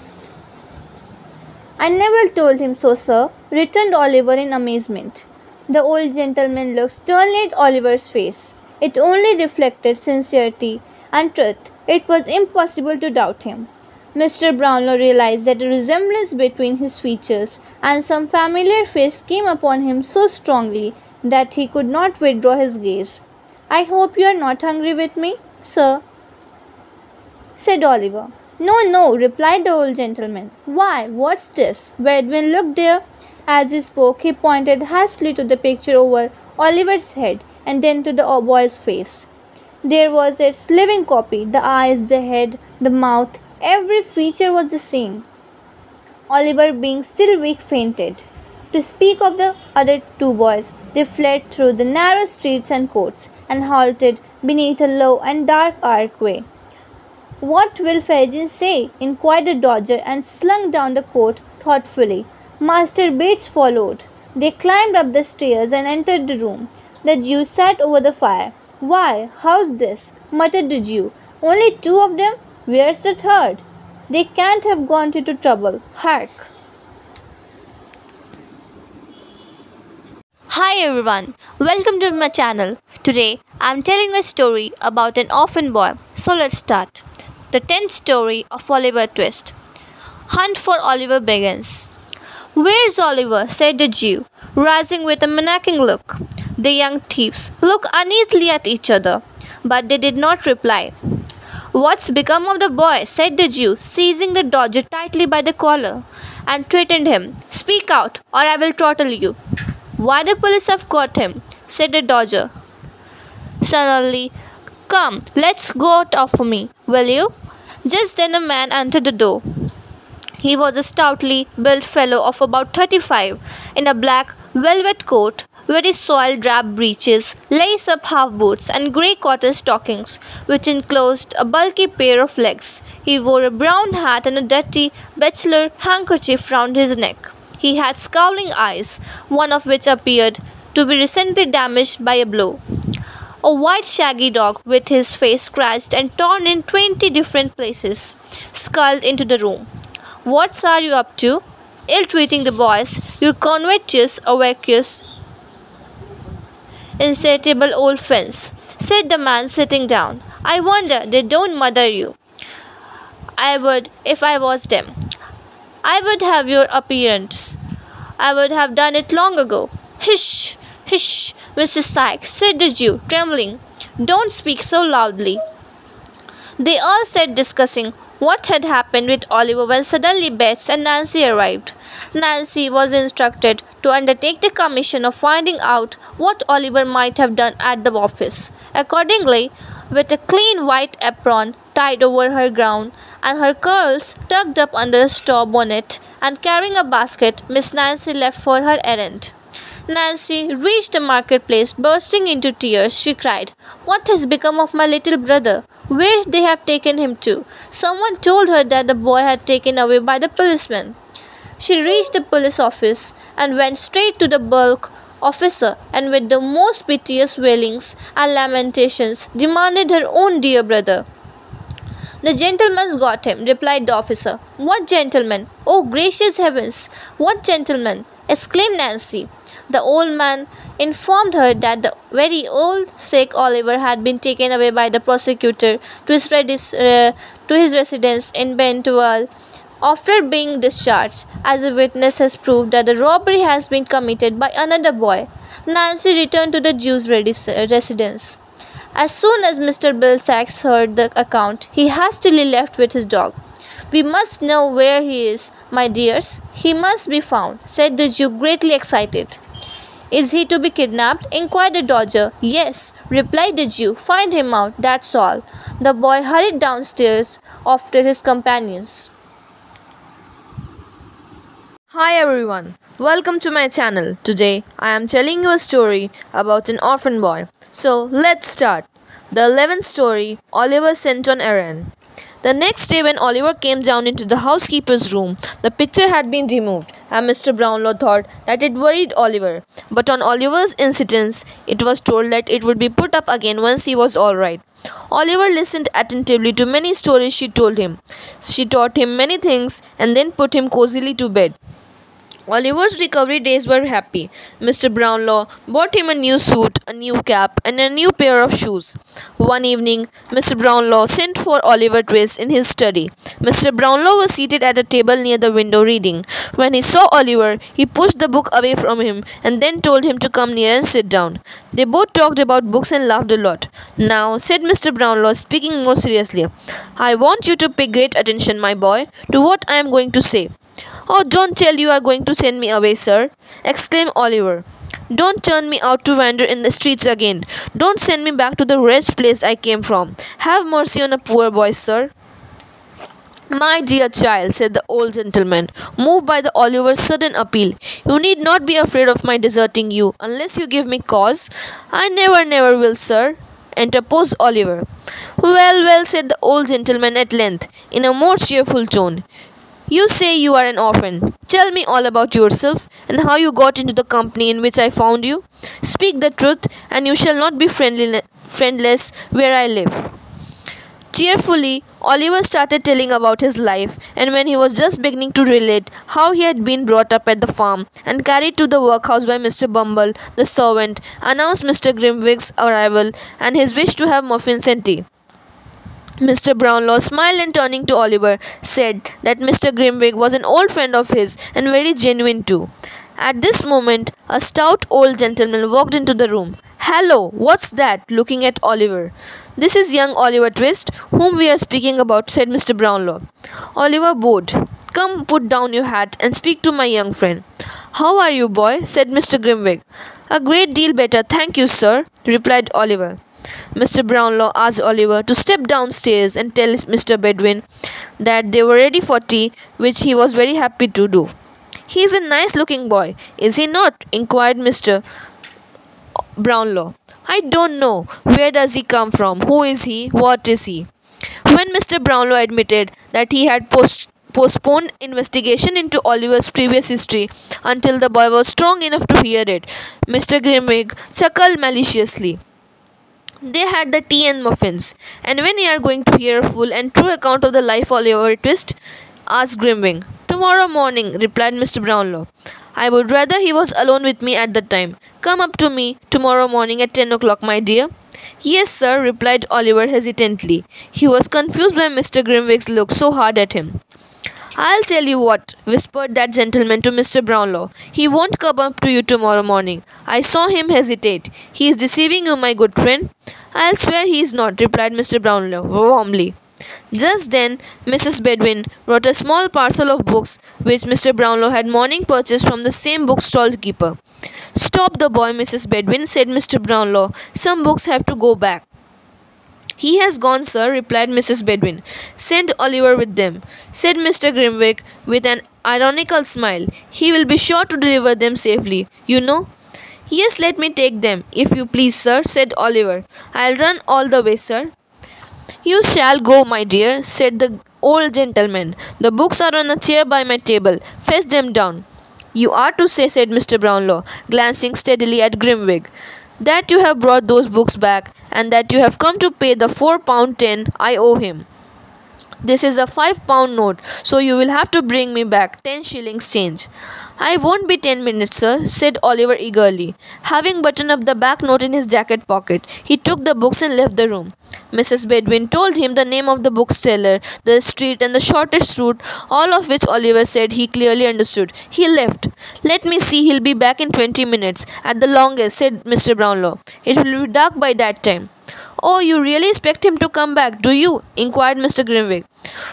I never told him so, sir, returned Oliver in amazement. The old gentleman looked sternly at Oliver's face. It only reflected sincerity and truth. It was impossible to doubt him. Mr. Brownlow realized that a resemblance between his features and some familiar face came upon him so strongly that he could not withdraw his gaze. I hope you are not hungry with me, sir, said Oliver. No, no, replied the old gentleman. Why, what's this? Bedwin looked there. As he spoke, he pointed hastily to the picture over Oliver's head and then to the boy's face. There was its living copy the eyes, the head, the mouth, every feature was the same. Oliver, being still weak, fainted. To speak of the other two boys, they fled through the narrow streets and courts and halted beneath a low and dark archway. What will Fagin say? inquired the Dodger and slunk down the court thoughtfully. Master Bates followed. They climbed up the stairs and entered the room. The Jew sat over the fire. Why, how's this? muttered the Jew. Only two of them? Where's the third? They can't have gone into trouble. Hark! Hi everyone, welcome to my channel. Today I'm telling a story about an orphan boy. So let's start. The tenth story of Oliver Twist. Hunt for Oliver begins. Where's Oliver? said the Jew, rising with a menacing look. The young thieves looked uneasily at each other, but they did not reply. What's become of the boy? said the Jew, seizing the Dodger tightly by the collar, and threatened him. Speak out, or I will throttle you. Why the police have caught him? said the Dodger. Suddenly, come, let's go out of me, will you? Just then a man entered the door. He was a stoutly built fellow of about thirty five, in a black velvet coat, very soiled drab breeches, lace up half boots, and grey cotton stockings, which enclosed a bulky pair of legs. He wore a brown hat and a dirty belcher handkerchief round his neck. He had scowling eyes, one of which appeared to be recently damaged by a blow. A white shaggy dog with his face scratched and torn in twenty different places sculled into the room. What are you up to? Ill treating the boys, your conventuous, avacious, insatiable old friends, said the man sitting down. I wonder they don't mother you. I would if I was them. I would have your appearance. I would have done it long ago. Hish! Hish, Mrs. Sikes, said the Jew, trembling. Don't speak so loudly. They all sat discussing what had happened with Oliver when suddenly Bets and Nancy arrived. Nancy was instructed to undertake the commission of finding out what Oliver might have done at the office. Accordingly, with a clean white apron tied over her gown and her curls tucked up under a straw bonnet and carrying a basket, Miss Nancy left for her errand. Nancy reached the marketplace, bursting into tears. She cried, What has become of my little brother? Where they have taken him to? Someone told her that the boy had taken away by the policeman. She reached the police office and went straight to the bulk officer and with the most piteous wailings and lamentations demanded her own dear brother. The gentleman's got him, replied the officer. What gentleman? Oh, gracious heavens! What gentleman? exclaimed Nancy. The old man informed her that the very old sick Oliver had been taken away by the prosecutor to his, uh, to his residence in Bentwell after being discharged, as a witness has proved that the robbery has been committed by another boy. Nancy returned to the Jew's residence. As soon as Mr. Bill Sachs heard the account, he hastily left with his dog. We must know where he is, my dears. He must be found, said the Jew, greatly excited. Is he to be kidnapped? inquired the Dodger. Yes, replied the Jew. Find him out, that's all. The boy hurried downstairs after his companions. Hi everyone, welcome to my channel. Today I am telling you a story about an orphan boy. So let's start. The 11th story Oliver sent on errand. The next day, when Oliver came down into the housekeeper's room, the picture had been removed, and Mr. Brownlow thought that it worried Oliver. But on Oliver's insistence, it was told that it would be put up again once he was all right. Oliver listened attentively to many stories she told him. She taught him many things and then put him cozily to bed. Oliver's recovery days were happy. Mr. Brownlow bought him a new suit, a new cap, and a new pair of shoes. One evening, Mr. Brownlow sent for Oliver Twist in his study. Mr. Brownlow was seated at a table near the window reading. When he saw Oliver, he pushed the book away from him and then told him to come near and sit down. They both talked about books and laughed a lot. Now, said Mr. Brownlow, speaking more seriously, I want you to pay great attention, my boy, to what I am going to say. Oh, don't tell you are going to send me away, sir, exclaimed Oliver. Don't turn me out to wander in the streets again. Don't send me back to the wretched place I came from. Have mercy on a poor boy, sir. My dear child, said the old gentleman, moved by the Oliver's sudden appeal, you need not be afraid of my deserting you unless you give me cause. I never, never will, sir, interposed Oliver. Well, well, said the old gentleman at length, in a more cheerful tone. You say you are an orphan. Tell me all about yourself and how you got into the company in which I found you. Speak the truth, and you shall not be friendly, friendless where I live. Cheerfully, Oliver started telling about his life, and when he was just beginning to relate how he had been brought up at the farm and carried to the workhouse by Mr. Bumble, the servant, announced Mr. Grimwig's arrival and his wish to have muffins and tea. Mr. Brownlow smiled and turning to Oliver said that Mr. Grimwig was an old friend of his and very genuine too. At this moment, a stout old gentleman walked into the room. Hello, what's that? looking at Oliver. This is young Oliver Twist, whom we are speaking about, said Mr. Brownlow. Oliver bowed. Come, put down your hat and speak to my young friend. How are you, boy? said Mr. Grimwig. A great deal better, thank you, sir, replied Oliver. Mr. Brownlow asked Oliver to step downstairs and tell Mr. Bedwin that they were ready for tea, which he was very happy to do. He is a nice looking boy, is he not? inquired Mr. Brownlow. I don't know. Where does he come from? Who is he? What is he? When Mr. Brownlow admitted that he had post- postponed investigation into Oliver's previous history until the boy was strong enough to hear it, Mr. Grimwig chuckled maliciously. They had the tea and muffins. And when you are going to hear a full and true account of the life of Oliver Twist? asked Grimwig. Tomorrow morning, replied Mr. Brownlow. I would rather he was alone with me at the time. Come up to me tomorrow morning at ten o'clock, my dear. Yes, sir, replied Oliver hesitantly. He was confused by Mr. Grimwig's look so hard at him. I'll tell you what, whispered that gentleman to Mr. Brownlow. He won't come up to you tomorrow morning. I saw him hesitate. He is deceiving you, my good friend. I'll swear he is not, replied Mr. Brownlow warmly. Just then, Mrs. Bedwin brought a small parcel of books which Mr. Brownlow had morning purchased from the same bookstall keeper. Stop the boy, Mrs. Bedwin, said Mr. Brownlow. Some books have to go back. He has gone, sir, replied Mrs. Bedwin. Send Oliver with them, said Mr. Grimwig with an ironical smile. He will be sure to deliver them safely, you know. Yes, let me take them, if you please, sir, said Oliver. I'll run all the way, sir. You shall go, my dear, said the old gentleman. The books are on a chair by my table. Fetch them down. You are to say, said Mr. Brownlow, glancing steadily at Grimwig, that you have brought those books back, and that you have come to pay the four pound ten I owe him. This is a five pound note, so you will have to bring me back ten shillings change. I won't be ten minutes, sir, said Oliver eagerly. Having buttoned up the back note in his jacket pocket, he took the books and left the room. Mrs. Bedwin told him the name of the bookseller, the street, and the shortest route, all of which Oliver said he clearly understood. He left. Let me see, he'll be back in twenty minutes, at the longest, said Mr. Brownlow. It will be dark by that time. Oh, you really expect him to come back, do you? inquired Mr. Grimwig.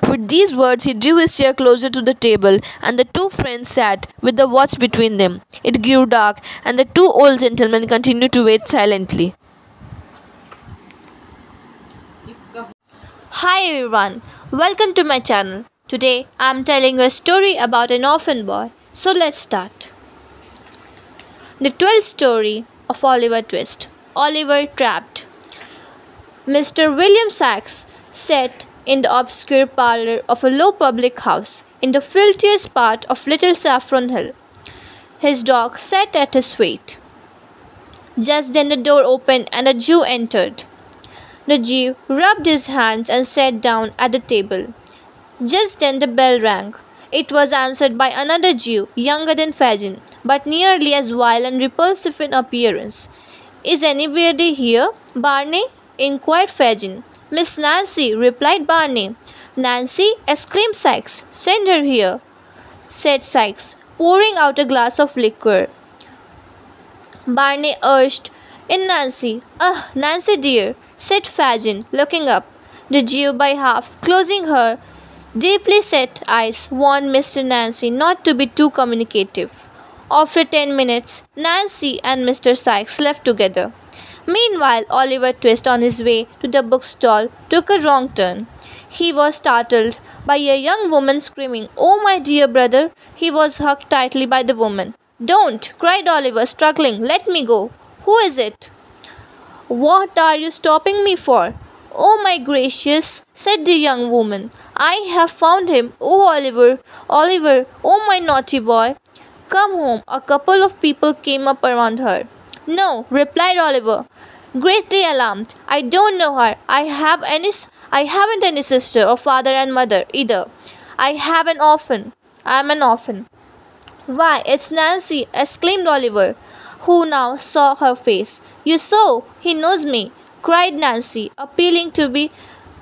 With these words, he drew his chair closer to the table, and the two friends sat with the watch between them. It grew dark, and the two old gentlemen continued to wait silently. Hi everyone, welcome to my channel. Today I am telling you a story about an orphan boy. So let's start. The 12th story of Oliver Twist. Oliver Trapped. Mr. William Sachs sat in the obscure parlour of a low public house in the filthiest part of Little Saffron Hill. His dog sat at his feet. Just then the door opened and a Jew entered. The Jew rubbed his hands and sat down at the table. Just then the bell rang. It was answered by another Jew, younger than Fagin, but nearly as vile and repulsive in appearance. Is anybody here, Barney? Inquired Fagin. Miss Nancy, replied Barney. Nancy, exclaimed Sikes. Send her here, said Sikes, pouring out a glass of liquor. Barney urged in Nancy. Ah, Nancy dear, said Fagin, looking up. The Jew by half, closing her deeply set eyes, warned Mr. Nancy not to be too communicative. After ten minutes, Nancy and Mr. Sikes left together. Meanwhile, Oliver Twist, on his way to the bookstall, took a wrong turn. He was startled by a young woman screaming, Oh, my dear brother! He was hugged tightly by the woman. Don't! cried Oliver, struggling. Let me go. Who is it? What are you stopping me for? Oh, my gracious, said the young woman. I have found him. Oh, Oliver, Oliver, oh, my naughty boy. Come home. A couple of people came up around her. No, replied Oliver, greatly alarmed. I don't know her. I have any I haven't any sister or father and mother either. I have an orphan. I am an orphan. Why, it's Nancy, exclaimed Oliver, who now saw her face. You saw, he knows me, cried Nancy, appealing to be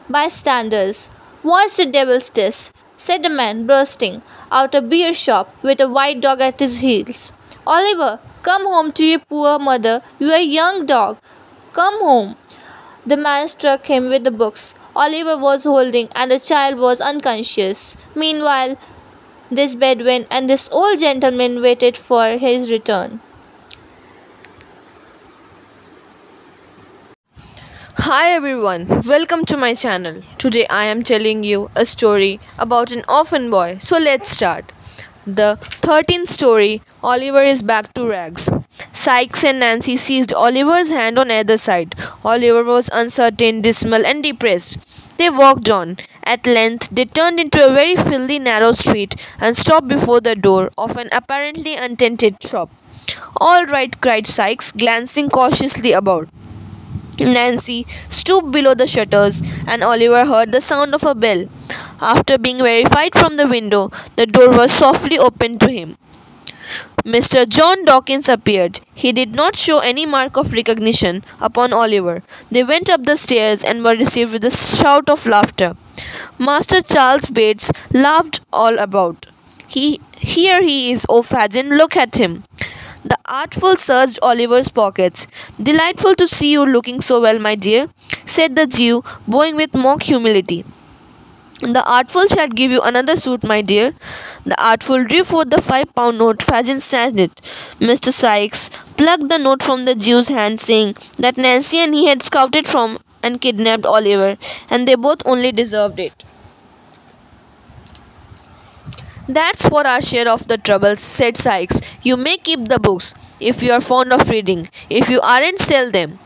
bystanders. What's the devil's this? said the man, bursting out of a beer shop with a white dog at his heels. Oliver, Come home to your poor mother. You are a young dog. Come home. The man struck him with the books Oliver was holding, and the child was unconscious. Meanwhile, this Bedwin and this old gentleman waited for his return. Hi everyone, welcome to my channel. Today I am telling you a story about an orphan boy. So let's start. The 13th story Oliver is back to rags. Sikes and Nancy seized Oliver's hand on either side. Oliver was uncertain, dismal, and depressed. They walked on. At length, they turned into a very filthy, narrow street and stopped before the door of an apparently untenanted shop. All right, cried Sikes, glancing cautiously about. Nancy stooped below the shutters, and Oliver heard the sound of a bell. After being verified from the window, the door was softly opened to him. Mr. John Dawkins appeared. He did not show any mark of recognition upon Oliver. They went up the stairs and were received with a shout of laughter. Master Charles Bates laughed all about. He here he is, O Fagin, look at him. The artful searched Oliver's pockets. Delightful to see you looking so well, my dear, said the Jew, bowing with mock humility. The artful shall give you another suit, my dear. The artful drew forth the five pound note. Fagin snatched it. Mr. Sikes plucked the note from the Jew's hand, saying that Nancy and he had scouted from and kidnapped Oliver, and they both only deserved it. That's for our share of the trouble, said Sikes. You may keep the books if you are fond of reading. If you aren't, sell them.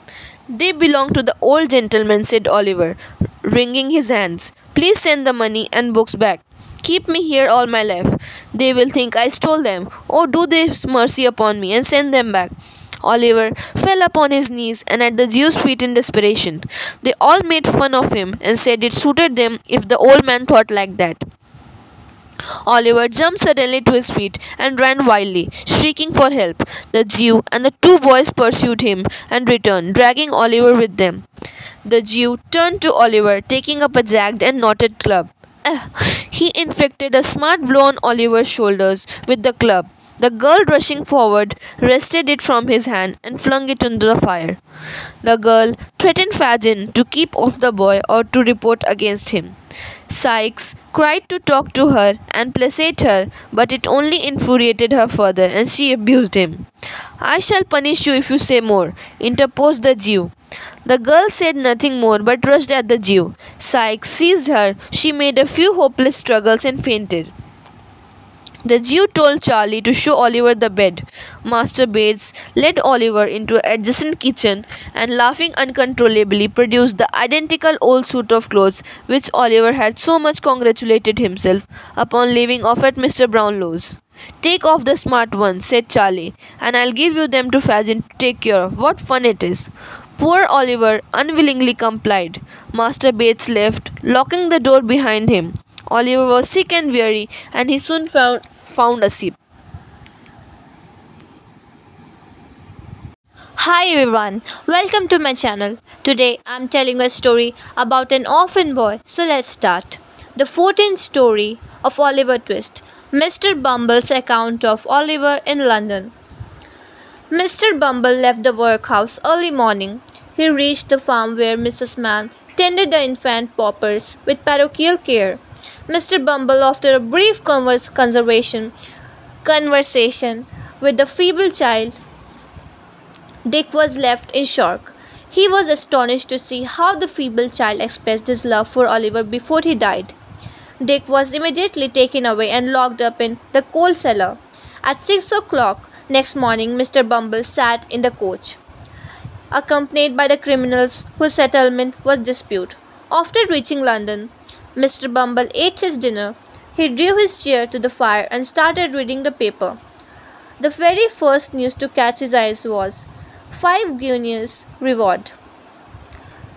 They belong to the old gentleman, said Oliver, wringing his hands. Please send the money and books back. Keep me here all my life. They will think I stole them. Oh, do this mercy upon me and send them back. Oliver fell upon his knees and at the Jew's feet in desperation. They all made fun of him and said it suited them if the old man thought like that. Oliver jumped suddenly to his feet and ran wildly, shrieking for help. The Jew and the two boys pursued him and returned, dragging Oliver with them. The Jew turned to Oliver, taking up a jagged and knotted club. Uh, he inflicted a smart blow on Oliver's shoulders with the club. The girl, rushing forward, wrested it from his hand and flung it into the fire. The girl threatened Fagin to keep off the boy or to report against him. Sikes tried to talk to her and placate her, but it only infuriated her further, and she abused him. I shall punish you if you say more, interposed the Jew. The girl said nothing more but rushed at the Jew. Sikes seized her. She made a few hopeless struggles and fainted. The Jew told Charlie to show Oliver the bed. Master Bates led Oliver into an adjacent kitchen and, laughing uncontrollably, produced the identical old suit of clothes which Oliver had so much congratulated himself upon leaving off at Mr. Brownlow's. Take off the smart ones, said Charlie, and I'll give you them to Fagin to take care of. What fun it is! Poor Oliver unwillingly complied. Master Bates left, locking the door behind him. Oliver was sick and weary, and he soon found, found a sleep. Hi everyone, welcome to my channel. Today I'm telling a story about an orphan boy. So let's start. The 14th story of Oliver Twist, Mr. Bumble's account of Oliver in London. Mr. Bumble left the workhouse early morning. He reached the farm where Mrs. Mann tended the infant paupers with parochial care. Mr. Bumble, after a brief converse, conversation with the feeble child, Dick was left in shock. He was astonished to see how the feeble child expressed his love for Oliver before he died. Dick was immediately taken away and locked up in the coal cellar. At six o'clock next morning, Mr. Bumble sat in the coach, accompanied by the criminals whose settlement was disputed. After reaching London, Mr. Bumble ate his dinner. He drew his chair to the fire and started reading the paper. The very first news to catch his eyes was five guineas reward.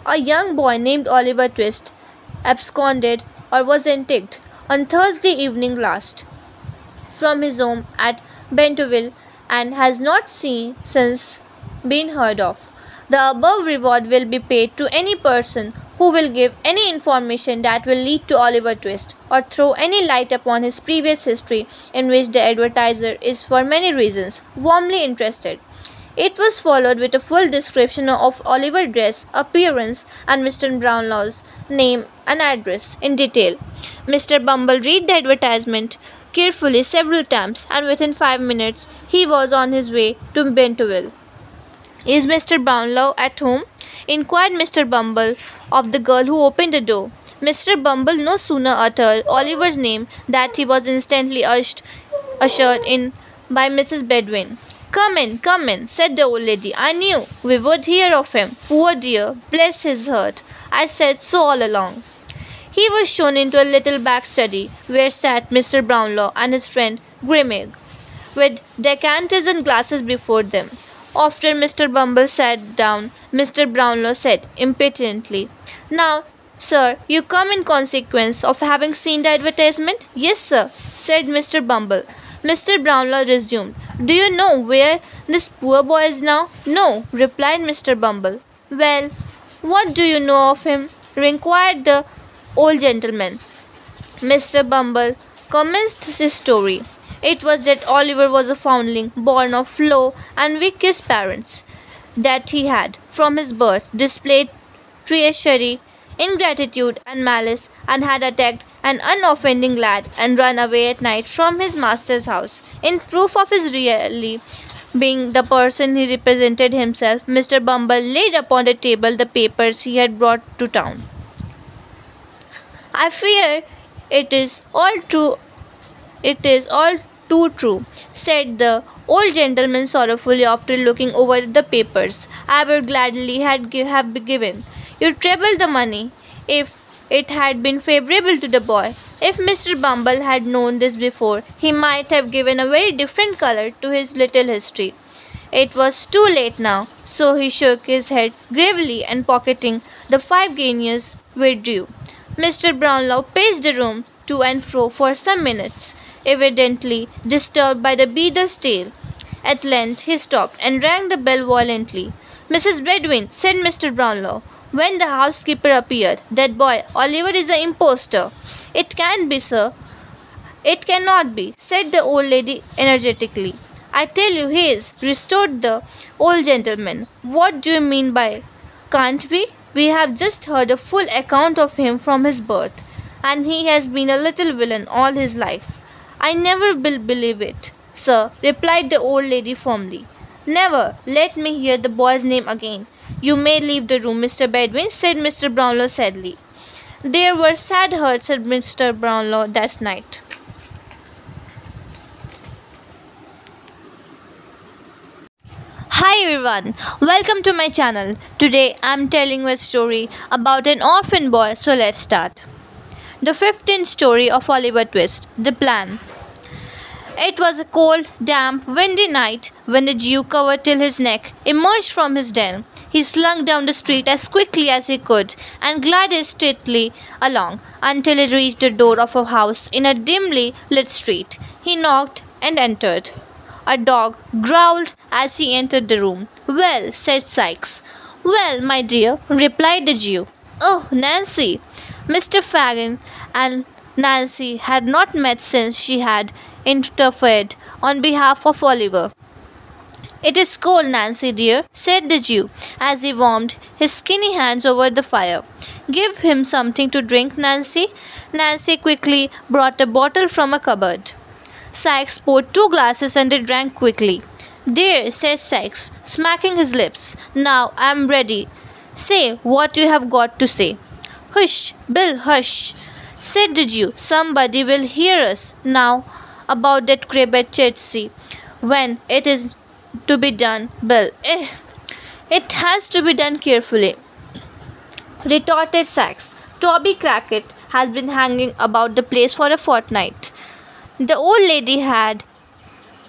A young boy named Oliver Twist absconded or was interdicted on Thursday evening last from his home at Pentonville and has not seen since been heard of. The above reward will be paid to any person who will give any information that will lead to Oliver Twist or throw any light upon his previous history in which the advertiser is for many reasons warmly interested. It was followed with a full description of Oliver's dress, appearance, and Mr. Brownlow's name and address in detail. Mr. Bumble read the advertisement carefully several times, and within five minutes he was on his way to Pentonville. Is Mr. Brownlow at home? inquired Mr. Bumble of the girl who opened the door. Mr. Bumble no sooner uttered Oliver's name than he was instantly ushered, ushered in by Mrs. Bedwin. Come in, come in, said the old lady. I knew we would hear of him. Poor dear, bless his heart. I said so all along. He was shown into a little back study where sat Mr. Brownlow and his friend Grimwig, with decanters and glasses before them. After Mr. Bumble sat down, Mr. Brownlow said impatiently, Now, sir, you come in consequence of having seen the advertisement? Yes, sir, said Mr. Bumble. Mr. Brownlow resumed, Do you know where this poor boy is now? No, replied Mr. Bumble. Well, what do you know of him? inquired the old gentleman. Mr. Bumble commenced his story. It was that Oliver was a foundling, born of low and vicious parents, that he had, from his birth, displayed treachery, ingratitude, and malice, and had attacked an unoffending lad, and run away at night from his master's house. In proof of his really being the person he represented himself, Mr. Bumble laid upon the table the papers he had brought to town. I fear it is all true. It is all too true, said the old gentleman sorrowfully after looking over the papers. I would gladly had give, have given you treble the money if it had been favorable to the boy. If Mr. Bumble had known this before, he might have given a very different color to his little history. It was too late now, so he shook his head gravely and pocketing the five guineas withdrew. Mr. Brownlow paced the room to and fro for some minutes, evidently disturbed by the beadle's tale. At length he stopped and rang the bell violently. Mrs. Bedwin, said Mr. Brownlow, when the housekeeper appeared, that boy, Oliver, is an impostor. It can't be, sir. It cannot be, said the old lady energetically. I tell you he is, restored the old gentleman. What do you mean by can't be? We have just heard a full account of him from his birth, and he has been a little villain all his life. I never will believe it, sir, replied the old lady firmly. Never. Let me hear the boy's name again. You may leave the room, Mr. Bedwin, said Mr. Brownlow sadly. There were sad hearts at Mr. Brownlow that night. Hi everyone, welcome to my channel. Today I'm telling you a story about an orphan boy, so let's start. The 15th story of Oliver Twist The Plan. It was a cold, damp, windy night when the Jew, covered till his neck, emerged from his den. He slunk down the street as quickly as he could and glided straightly along until he reached the door of a house in a dimly lit street. He knocked and entered. A dog growled as he entered the room. Well, said Sikes. Well, my dear, replied the Jew. Oh, Nancy! Mr. Fagin and Nancy had not met since she had interfered on behalf of Oliver. It is cold, Nancy dear, said the Jew as he warmed his skinny hands over the fire. Give him something to drink, Nancy. Nancy quickly brought a bottle from a cupboard. Sikes poured two glasses and they drank quickly. There, said Sikes, smacking his lips. Now I am ready. Say what you have got to say. Hush, Bill, hush, said the Jew. Somebody will hear us now about that crib at Chertsey. When it is to be done, Bill. Eh, it has to be done carefully, retorted Sikes. Toby Crackit has been hanging about the place for a fortnight. The old lady had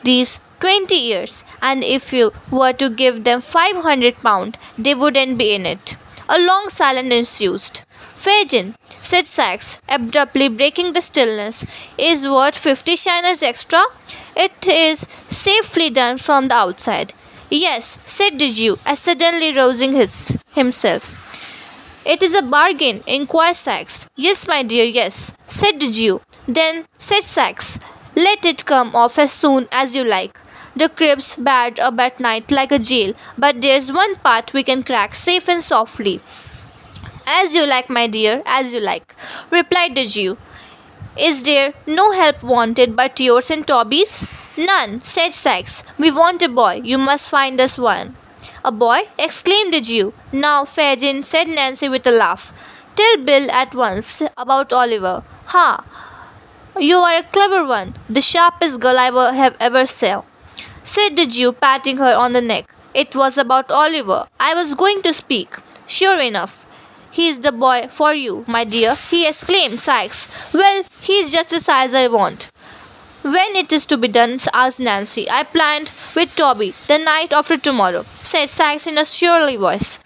these twenty years, and if you were to give them five hundred pound, they wouldn't be in it. A long silence ensued. Fagin, said Sikes, abruptly breaking the stillness, is worth fifty shiners extra. It is safely done from the outside. Yes, said the Jew, as suddenly rousing his, himself. It is a bargain, inquired Sikes. Yes, my dear, yes, said the Jew. Then, said Sikes, let it come off as soon as you like. The crib's bad up at night like a jail, but there's one part we can crack safe and softly. As you like, my dear, as you like, replied the Jew. Is there no help wanted but yours and Toby's? None, said Sikes. We want a boy. You must find us one. A boy? exclaimed the Jew. Now, Fagin, said Nancy with a laugh. Tell Bill at once about Oliver. Ha! You are a clever one, the sharpest girl I have ever saw, said the Jew, patting her on the neck. It was about Oliver. I was going to speak. Sure enough. He's the boy for you, my dear, he exclaimed, Sikes. Well, he's just the size I want. When it is to be done, asked Nancy. I planned with Toby the night after tomorrow, said Sikes in a surly voice.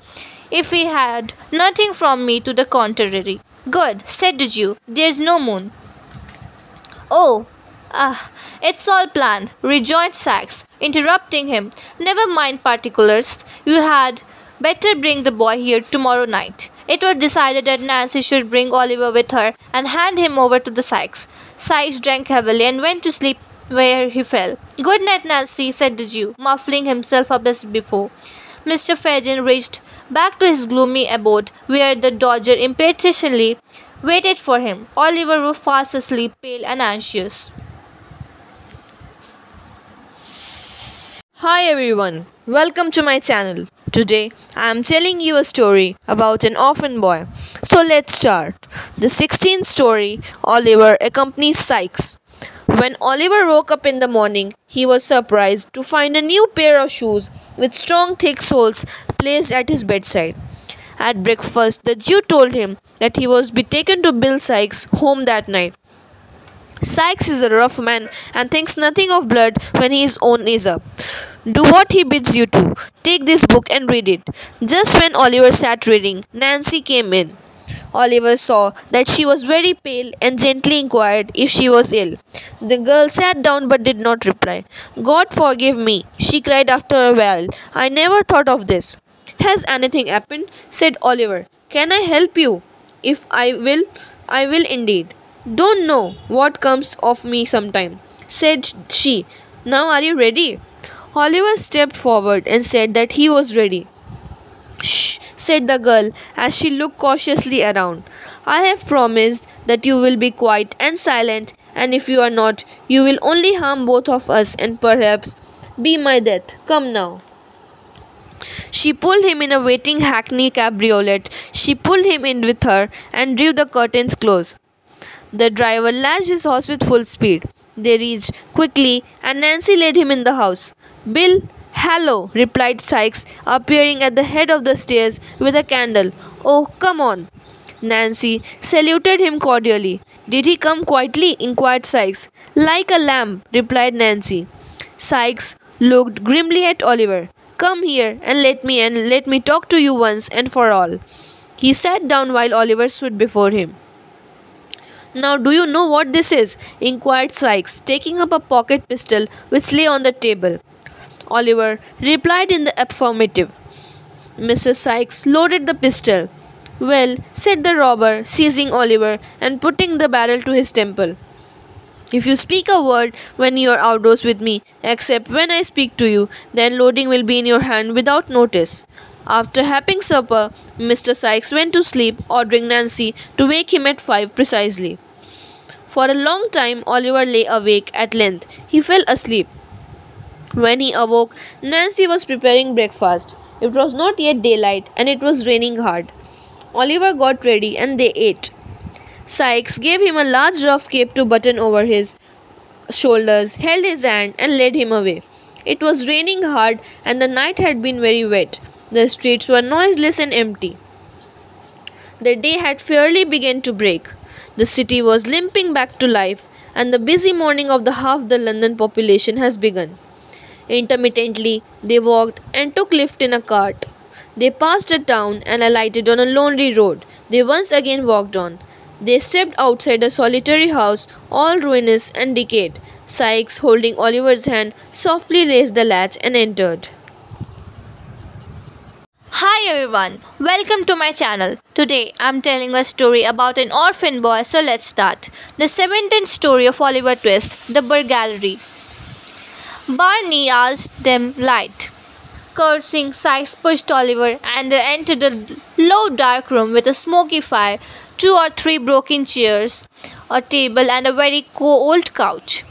If he had nothing from me to the contrary. Good, said the Jew. There's no moon. Oh, ah, it's all planned, rejoined Sikes, interrupting him. Never mind particulars. You had better bring the boy here tomorrow night. It was decided that Nancy should bring Oliver with her and hand him over to the Sikes. Sikes drank heavily and went to sleep where he fell. Good night, Nancy, said the Jew, muffling himself up as before. Mr. Fagin reached back to his gloomy abode, where the Dodger impatiently waited for him. Oliver was fast asleep, pale and anxious. Hi everyone, welcome to my channel. Today I am telling you a story about an orphan boy. So let's start. The 16th story Oliver accompanies Sikes. When Oliver woke up in the morning, he was surprised to find a new pair of shoes with strong, thick soles placed at his bedside. At breakfast, the Jew told him that he was be taken to Bill Sikes' home that night. Sikes is a rough man and thinks nothing of blood when his own is up. Do what he bids you to. Take this book and read it. Just when Oliver sat reading, Nancy came in. Oliver saw that she was very pale and gently inquired if she was ill. The girl sat down but did not reply. God forgive me, she cried after a while. I never thought of this. Has anything happened? said Oliver. Can I help you? If I will, I will indeed. Don't know what comes of me sometime, said she. Now are you ready? Oliver stepped forward and said that he was ready. Shh, said the girl as she looked cautiously around. I have promised that you will be quiet and silent, and if you are not, you will only harm both of us and perhaps be my death. Come now. She pulled him in a waiting hackney cabriolet. She pulled him in with her and drew the curtains close. The driver lashed his horse with full speed. They reached quickly, and Nancy led him in the house. Bill, hello, replied Sikes, appearing at the head of the stairs with a candle. Oh, come on. Nancy saluted him cordially. Did he come quietly? inquired Sikes. Like a lamb, replied Nancy. Sikes looked grimly at Oliver. Come here and let me and let me talk to you once and for all. He sat down while Oliver stood before him. Now, do you know what this is? inquired Sikes, taking up a pocket pistol which lay on the table. Oliver replied in the affirmative. Mr. Sikes loaded the pistol. Well, said the robber, seizing Oliver and putting the barrel to his temple. If you speak a word when you are outdoors with me, except when I speak to you, then loading will be in your hand without notice. After having supper, Mr. Sikes went to sleep, ordering Nancy to wake him at five precisely. For a long time, Oliver lay awake. At length, he fell asleep. When he awoke, Nancy was preparing breakfast. It was not yet daylight and it was raining hard. Oliver got ready and they ate. Sikes gave him a large rough cape to button over his shoulders, held his hand, and led him away. It was raining hard and the night had been very wet. The streets were noiseless and empty. The day had fairly begun to break. The city was limping back to life, and the busy morning of the half the London population has begun. Intermittently, they walked and took lift in a cart. They passed a town and alighted on a lonely road. They once again walked on. They stepped outside a solitary house, all ruinous and decayed. Sikes, holding Oliver's hand, softly raised the latch and entered. Hi everyone, welcome to my channel. Today I'm telling a story about an orphan boy, so let's start. The 17th story of Oliver Twist, The Burglary. Barney asked them light. Cursing, Sikes pushed Oliver and they entered a low dark room with a smoky fire, two or three broken chairs, a table, and a very cold couch.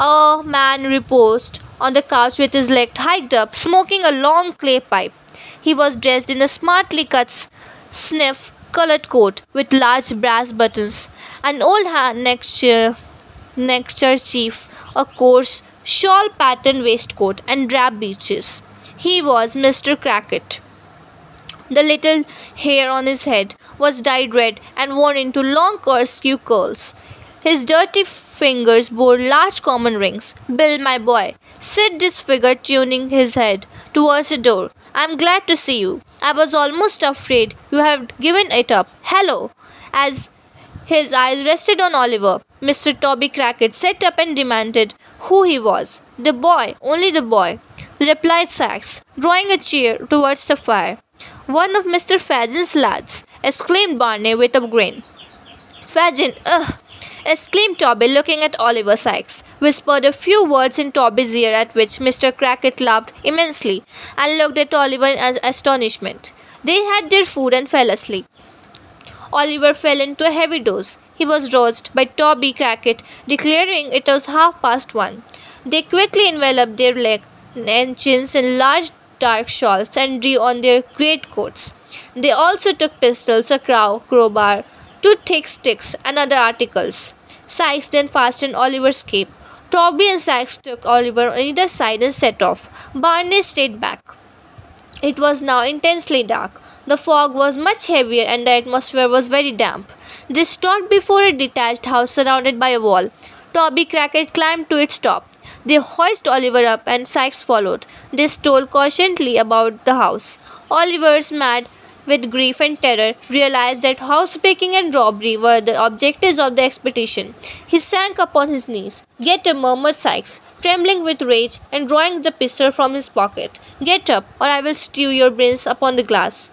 A man reposed on the couch with his leg hiked up, smoking a long clay pipe. He was dressed in a smartly cut snuff colored coat with large brass buttons, an old neckerchief, chief, a coarse shawl pattern waistcoat, and drab breeches. He was Mr. Crackit. The little hair on his head was dyed red and worn into long corkscrew curls. His dirty fingers bore large common rings. Bill, my boy, said this figure, tuning his head towards the door. I'm glad to see you. I was almost afraid you had given it up. Hello. As his eyes rested on Oliver, Mr. Toby Crackit sat up and demanded who he was. The boy, only the boy, replied Sikes, drawing a chair towards the fire. One of Mr. Fagin's lads, exclaimed Barney with a grin. Fagin, ugh, exclaimed Toby, looking at Oliver Sikes. Whispered a few words in Toby's ear, at which Mr. Crackit laughed immensely and looked at Oliver in astonishment. They had their food and fell asleep. Oliver fell into a heavy doze. He was roused by Toby Crackit declaring it was half past one. They quickly enveloped their legs and chins in large dark shawls and drew on their great coats. They also took pistols, a crow, crowbar, two thick sticks, and other articles. Sikes then fastened Oliver's cape. Toby and Sikes took Oliver on either side and set off. Barney stayed back. It was now intensely dark. The fog was much heavier and the atmosphere was very damp. They stopped before a detached house surrounded by a wall. Toby Crackit climbed to its top. They hoisted Oliver up and Sikes followed. They stole cautiously about the house. Oliver's mad with grief and terror, realized that housebreaking and robbery were the objectives of the expedition. He sank upon his knees. Get up, murmured Sikes, trembling with rage and drawing the pistol from his pocket. Get up, or I will stew your brains upon the glass.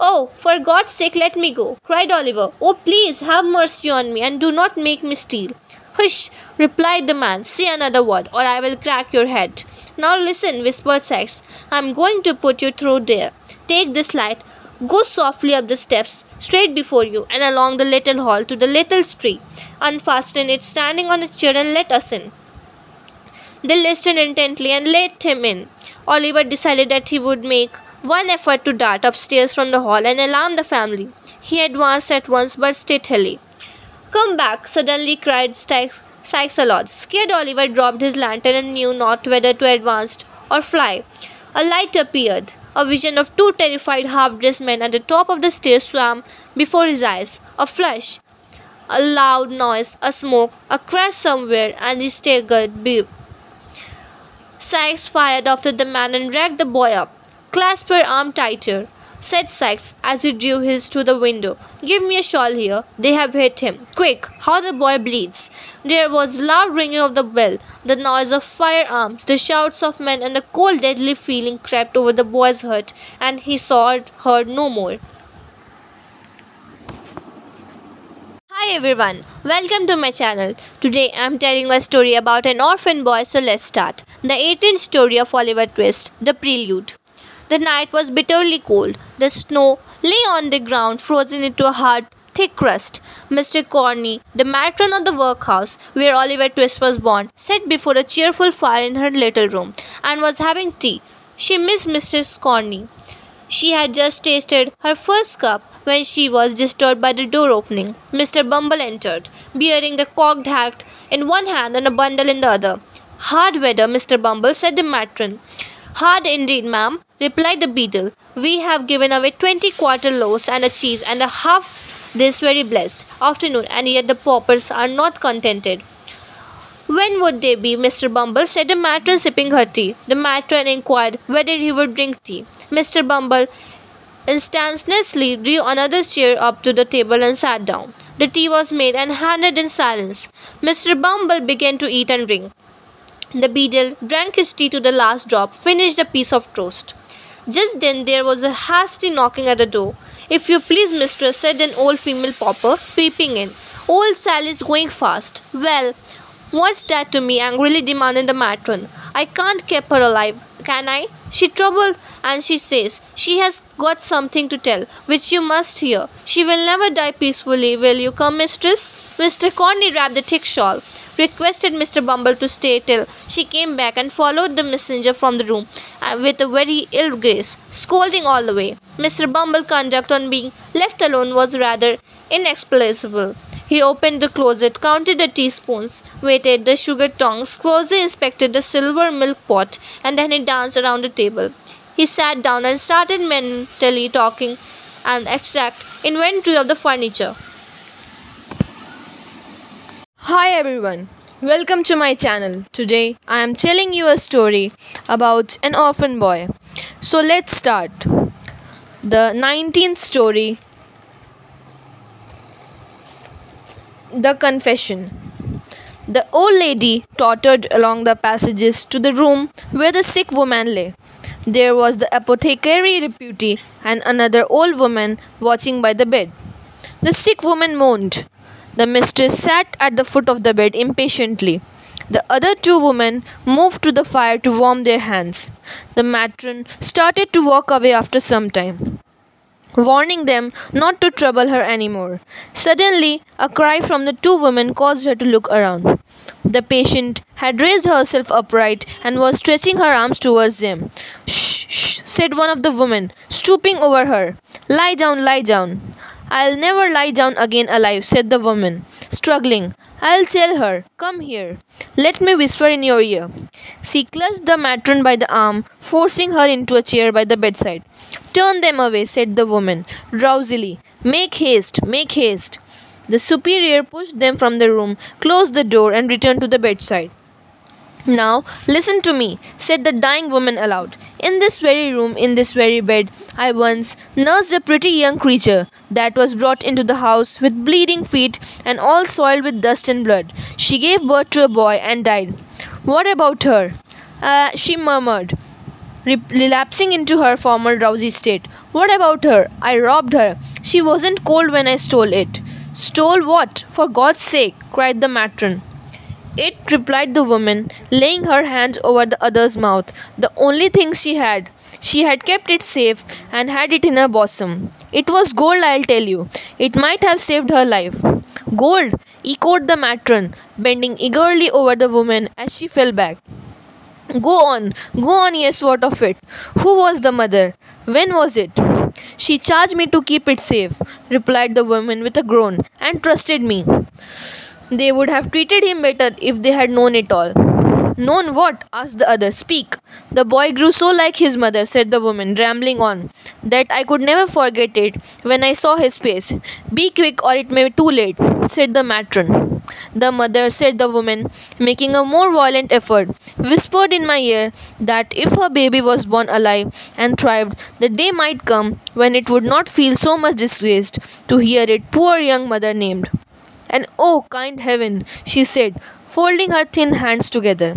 Oh, for God's sake, let me go, cried Oliver. Oh, please have mercy on me and do not make me steal. Hush, replied the man. Say another word, or I will crack your head. Now listen, whispered Sikes. I am going to put you through there. Take this light. Go softly up the steps, straight before you, and along the little hall to the little tree. Unfasten it standing on its chair and let us in. They listened intently and let him in. Oliver decided that he would make one effort to dart upstairs from the hall and alarm the family. He advanced at once but stealthily. Come back, suddenly cried Sikes, Sikes a lot. Scared Oliver dropped his lantern and knew not whether to advance or fly. A light appeared. A vision of two terrified half dressed men at the top of the stairs swam before his eyes. A flash, a loud noise, a smoke, a crash somewhere, and he staggered. Beep. Sikes fired after the man and dragged the boy up. Clasp her arm tighter, said Sikes as he drew his to the window. Give me a shawl here. They have hit him. Quick, how the boy bleeds. There was loud ringing of the bell, the noise of firearms, the shouts of men, and a cold, deadly feeling crept over the boy's heart, and he saw heard no more. Hi everyone, welcome to my channel. Today I am telling a story about an orphan boy, so let's start. The 18th story of Oliver Twist, The Prelude. The night was bitterly cold. The snow lay on the ground, frozen into a hard, thick crust. Mr. Corney, the matron of the workhouse where Oliver Twist was born, sat before a cheerful fire in her little room and was having tea. She missed Mrs. Corney. She had just tasted her first cup when she was disturbed by the door opening. Mr. Bumble entered, bearing the cocked hat in one hand and a bundle in the other. Hard weather, Mr. Bumble, said the matron. Hard indeed, ma'am, replied the beadle. We have given away twenty quarter loaves and a cheese and a half this very blessed afternoon, and yet the paupers are not contented. When would they be, Mr. Bumble? said the matron, sipping her tea. The matron inquired whether he would drink tea. Mr. Bumble instantaneously drew another chair up to the table and sat down. The tea was made and handed in silence. Mr. Bumble began to eat and drink. The beadle drank his tea to the last drop, finished a piece of toast. Just then there was a hasty knocking at the door. If you please, mistress, said an old female pauper, peeping in. Old Sally's going fast. Well, what's that to me? angrily demanded the matron. I can't keep her alive, can I? She troubled and she says she has got something to tell, which you must hear. She will never die peacefully. Will you come, mistress? Mr. Corney wrapped the thick shawl requested Mr. Bumble to stay till she came back and followed the messenger from the room uh, with a very ill grace, scolding all the way. Mr. Bumble's conduct on being left alone was rather inexplicable. He opened the closet, counted the teaspoons, weighted the sugar tongs, closely inspected the silver milk pot, and then he danced around the table. He sat down and started mentally talking and extract inventory of the furniture. Hi everyone, welcome to my channel. Today I am telling you a story about an orphan boy. So let's start. The 19th story The Confession. The old lady tottered along the passages to the room where the sick woman lay. There was the apothecary deputy and another old woman watching by the bed. The sick woman moaned. The mistress sat at the foot of the bed impatiently. The other two women moved to the fire to warm their hands. The matron started to walk away after some time, warning them not to trouble her anymore. Suddenly, a cry from the two women caused her to look around. The patient had raised herself upright and was stretching her arms towards them. Shh, shh, said one of the women, stooping over her. Lie down, lie down. I'll never lie down again alive, said the woman, struggling. I'll tell her. Come here. Let me whisper in your ear. She clutched the matron by the arm, forcing her into a chair by the bedside. Turn them away, said the woman, drowsily. Make haste, make haste. The superior pushed them from the room, closed the door, and returned to the bedside. Now, listen to me, said the dying woman aloud. In this very room, in this very bed, I once nursed a pretty young creature that was brought into the house with bleeding feet and all soiled with dust and blood. She gave birth to a boy and died. What about her? Uh, she murmured, relapsing into her former drowsy state. What about her? I robbed her. She wasn't cold when I stole it. Stole what? For God's sake, cried the matron. It, replied the woman, laying her hands over the other's mouth. The only thing she had. She had kept it safe and had it in her bosom. It was gold, I'll tell you. It might have saved her life. Gold, echoed the matron, bending eagerly over the woman as she fell back. Go on, go on, yes, what of it? Who was the mother? When was it? She charged me to keep it safe, replied the woman with a groan, and trusted me. They would have treated him better if they had known it all. Known what? asked the other. Speak. The boy grew so like his mother, said the woman, rambling on, that I could never forget it when I saw his face. Be quick, or it may be too late, said the matron. The mother, said the woman, making a more violent effort, whispered in my ear that if her baby was born alive and thrived, the day might come when it would not feel so much disgraced to hear it poor young mother named. And oh, kind heaven, she said, folding her thin hands together.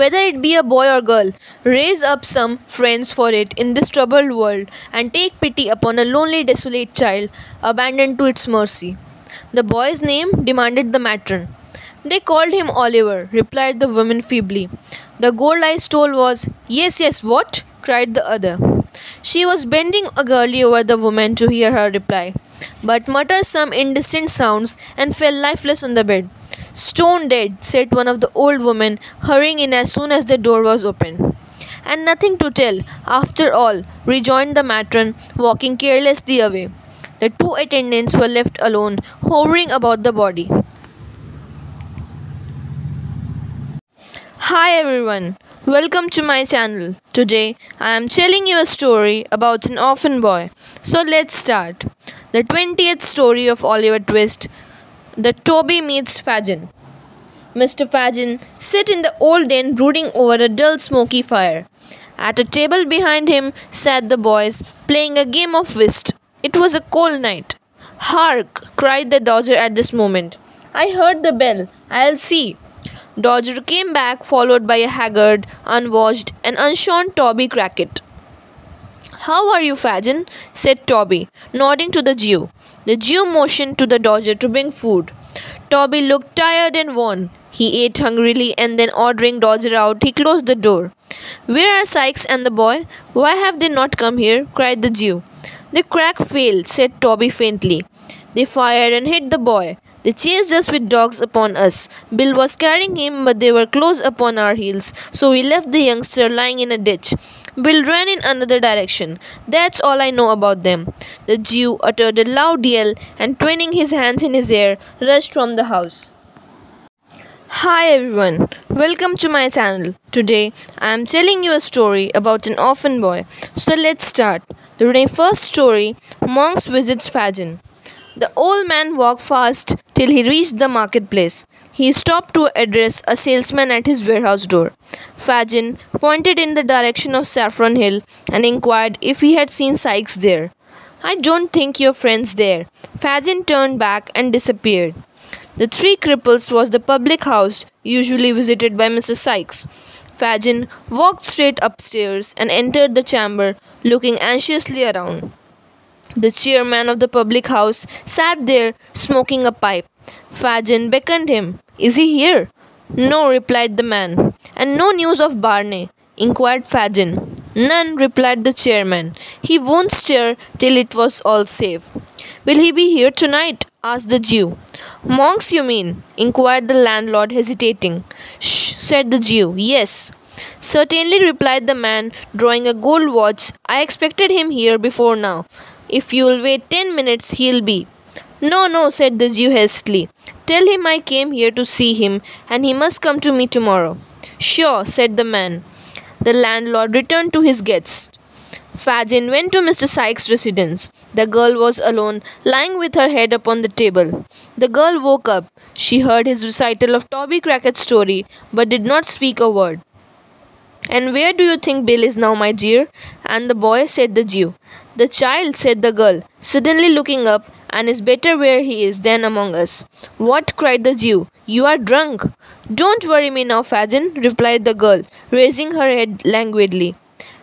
Whether it be a boy or girl, raise up some friends for it in this troubled world and take pity upon a lonely, desolate child abandoned to its mercy. The boy's name? demanded the matron. They called him Oliver, replied the woman feebly. The gold I stole was. Yes, yes, what? cried the other. She was bending eagerly over the woman to hear her reply but muttered some indistinct sounds and fell lifeless on the bed. Stone dead, said one of the old women, hurrying in as soon as the door was opened. And nothing to tell, after all, rejoined the matron, walking carelessly away. The two attendants were left alone, hovering about the body. Hi everyone, welcome to my channel. Today I am telling you a story about an orphan boy. So let's start. The 20th story of Oliver Twist The Toby Meets Fagin. Mr. Fagin sat in the old den brooding over a dull smoky fire. At a table behind him sat the boys playing a game of whist. It was a cold night. Hark! cried the Dodger at this moment. I heard the bell. I'll see. Dodger came back, followed by a haggard, unwashed, and unshorn Toby Crackit. How are you, Fagin? said Toby, nodding to the Jew. The Jew motioned to the Dodger to bring food. Toby looked tired and worn. He ate hungrily and then, ordering Dodger out, he closed the door. Where are Sikes and the boy? Why have they not come here? cried the Jew. The crack failed, said Toby faintly. They fired and hit the boy. They chased us with dogs upon us. Bill was carrying him, but they were close upon our heels, so we left the youngster lying in a ditch. Bill ran in another direction. That's all I know about them. The Jew uttered a loud yell and, twining his hands in his hair, rushed from the house. Hi everyone, welcome to my channel. Today I am telling you a story about an orphan boy. So let's start. The first story Monks visits Fagin. The old man walked fast till he reached the marketplace. He stopped to address a salesman at his warehouse door. Fagin pointed in the direction of Saffron Hill and inquired if he had seen Sikes there. I don't think your friend's there. Fagin turned back and disappeared. The Three Cripples was the public house usually visited by Mr. Sikes. Fagin walked straight upstairs and entered the chamber, looking anxiously around. The chairman of the public house sat there smoking a pipe. Fagin beckoned him. Is he here? No, replied the man. And no news of Barney? inquired Fagin. None, replied the chairman. He won't stir till it was all safe. Will he be here tonight? asked the Jew. Monks, you mean? inquired the landlord, hesitating. Shh, said the Jew. Yes. Certainly, replied the man, drawing a gold watch. I expected him here before now. If you'll wait ten minutes, he'll be. No, no, said the Jew hastily. Tell him I came here to see him, and he must come to me tomorrow. Sure, said the man. The landlord returned to his guest. Fagin went to Mr. Sikes' residence. The girl was alone, lying with her head upon the table. The girl woke up. She heard his recital of Toby Crackit's story, but did not speak a word. And where do you think Bill is now, my dear? And the boy, said the Jew. The child, said the girl, suddenly looking up, and is better where he is than among us. What? cried the Jew. You are drunk. Don't worry me now, Fagin, replied the girl, raising her head languidly.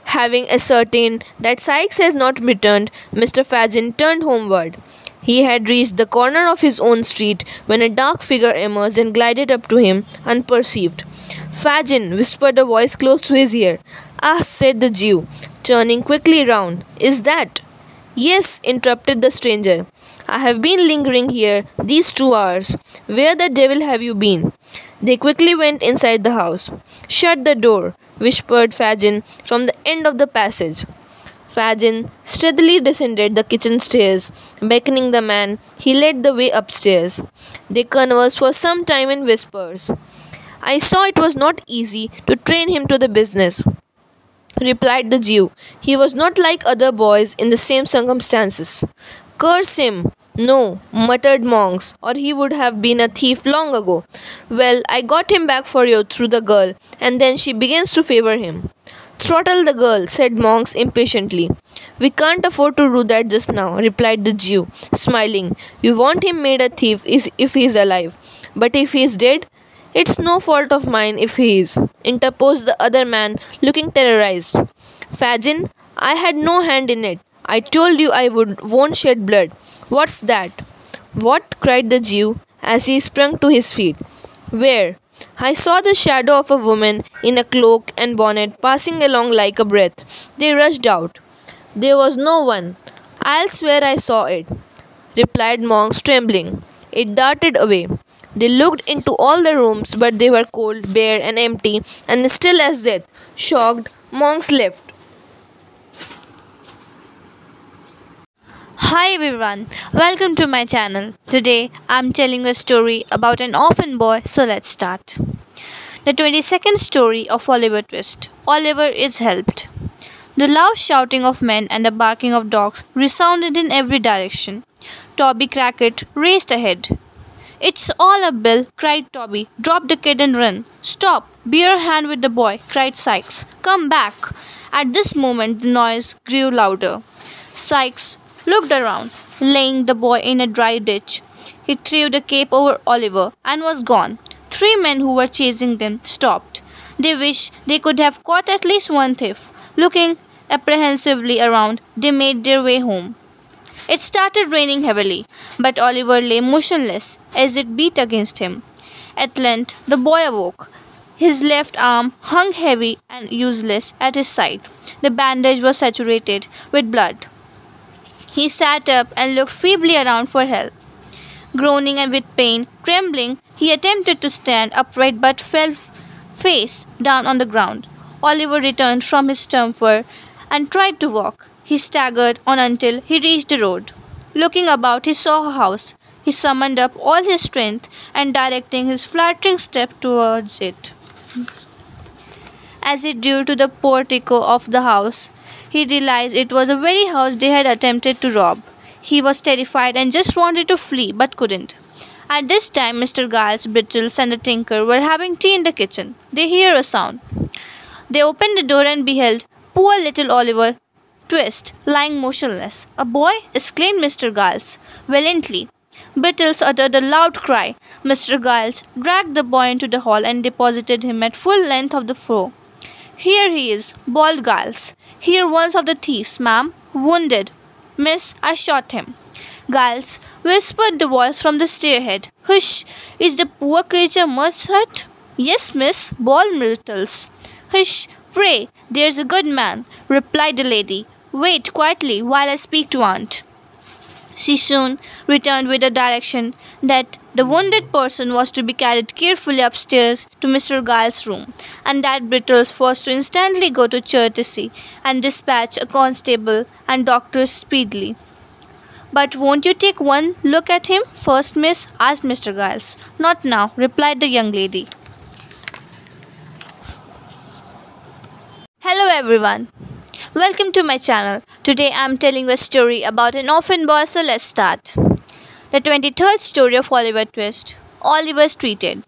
Having ascertained that Sikes has not returned, Mr. Fagin turned homeward. He had reached the corner of his own street when a dark figure emerged and glided up to him unperceived. Fagin, whispered a voice close to his ear. Ah, said the Jew, turning quickly round. Is that? Yes, interrupted the stranger. I have been lingering here these two hours. Where the devil have you been? They quickly went inside the house. Shut the door, whispered Fagin from the end of the passage. Fagin steadily descended the kitchen stairs. Beckoning the man, he led the way upstairs. They conversed for some time in whispers. I saw it was not easy to train him to the business, replied the Jew. He was not like other boys in the same circumstances. Curse him! No, muttered Monks, or he would have been a thief long ago. Well, I got him back for you through the girl, and then she begins to favor him. Throttle the girl, said Monks impatiently. We can't afford to do that just now, replied the Jew, smiling. You want him made a thief if he is alive. But if he is dead, it's no fault of mine if he is, interposed the other man, looking terrorized. Fagin, I had no hand in it. I told you I would won't shed blood. What's that? What? cried the Jew as he sprung to his feet. Where? I saw the shadow of a woman in a cloak and bonnet passing along like a breath. They rushed out. There was no one. I'll swear I saw it, replied Monks, trembling. It darted away. They looked into all the rooms, but they were cold, bare, and empty, and still as death. Shocked, Monks left. Hi everyone, welcome to my channel. Today I'm telling a story about an orphan boy, so let's start. The 22nd story of Oliver Twist. Oliver is helped. The loud shouting of men and the barking of dogs resounded in every direction. Toby Crackit raced ahead. It's all up, Bill, cried Toby. Drop the kid and run. Stop! Be your hand with the boy, cried Sikes. Come back. At this moment, the noise grew louder. Sikes looked around, laying the boy in a dry ditch. He threw the cape over Oliver and was gone. Three men who were chasing them stopped. They wished they could have caught at least one thief. Looking apprehensively around, they made their way home. It started raining heavily, but Oliver lay motionless as it beat against him. At length, the boy awoke. His left arm hung heavy and useless at his side. The bandage was saturated with blood. He sat up and looked feebly around for help. Groaning and with pain, trembling, he attempted to stand upright but fell face down on the ground. Oliver returned from his stupor and tried to walk. He staggered on until he reached the road. Looking about, he saw a house. He summoned up all his strength and directing his fluttering step towards it. As he drew to the portico of the house, he realized it was the very house they had attempted to rob. He was terrified and just wanted to flee but couldn't. At this time, Mr. Giles, Brittles, and the tinker were having tea in the kitchen. They hear a sound. They opened the door and beheld poor little Oliver Twist lying motionless. A boy? exclaimed Mr. Giles valiantly. Brittles uttered a loud cry. Mr. Giles dragged the boy into the hall and deposited him at full length of the floor. Here he is, bawled Giles. Here one's of the thieves, ma'am, wounded. Miss, I shot him. Giles, whispered the voice from the stairhead. Hush! Is the poor creature much hurt? Yes, miss, ball myrtles. Hush! Pray, there's a good man, replied the lady. Wait quietly while I speak to aunt. She soon returned with a direction that the wounded person was to be carried carefully upstairs to Mr. Giles' room, and that Brittles was to instantly go to Chertsey and dispatch a constable and doctors speedily. But won't you take one look at him first, miss? asked Mr. Giles. Not now, replied the young lady. Hello everyone. Welcome to my channel. Today I am telling a story about an orphan boy, so let's start. The 23rd story of Oliver Twist. Oliver's treated.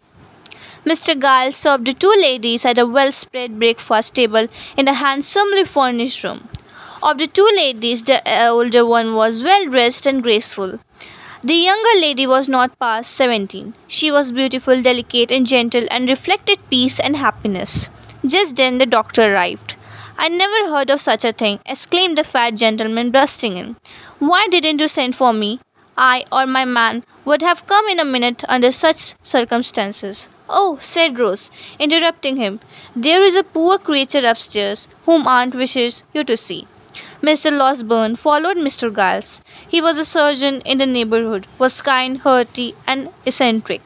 Mr. Giles served the two ladies at a well spread breakfast table in a handsomely furnished room. Of the two ladies, the uh, older one was well dressed and graceful. The younger lady was not past seventeen. She was beautiful, delicate, and gentle, and reflected peace and happiness. Just then the doctor arrived. I never heard of such a thing, exclaimed the fat gentleman, bursting in. Why didn't you send for me? I or my man would have come in a minute under such circumstances. Oh, said Rose, interrupting him, there is a poor creature upstairs whom aunt wishes you to see. Mr. Losberne followed Mr. Giles. He was a surgeon in the neighborhood, was kind, hearty, and eccentric.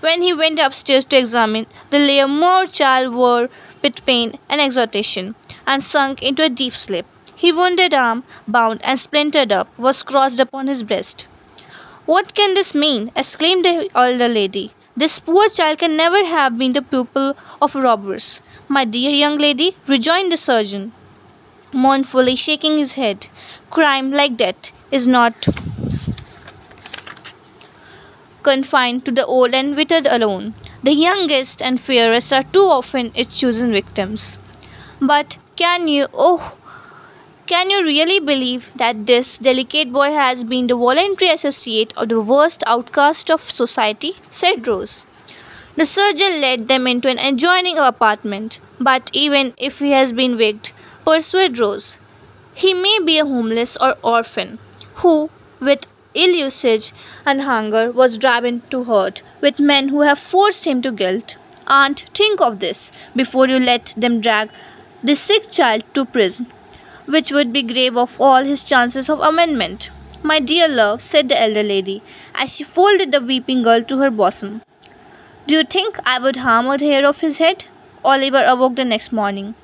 When he went upstairs to examine, the layer more child wore with pain and exhaustion and sunk into a deep sleep. His wounded arm, bound and splintered up, was crossed upon his breast. What can this mean? exclaimed the elder lady. This poor child can never have been the pupil of robbers. My dear young lady, rejoined the surgeon, mournfully shaking his head. Crime like that is not confined to the old and withered alone. The youngest and fairest are too often its chosen victims. But can you, oh, can you really believe that this delicate boy has been the voluntary associate of the worst outcast of society? said Rose. The surgeon led them into an adjoining apartment, but even if he has been wicked, pursued Rose, he may be a homeless or orphan who, with ill usage and hunger, was driven to hurt with men who have forced him to guilt. Aunt, think of this before you let them drag the sick child to prison, which would be grave of all his chances of amendment. My dear love, said the elder lady, as she folded the weeping girl to her bosom. Do you think I would harm a hair of his head? Oliver awoke the next morning.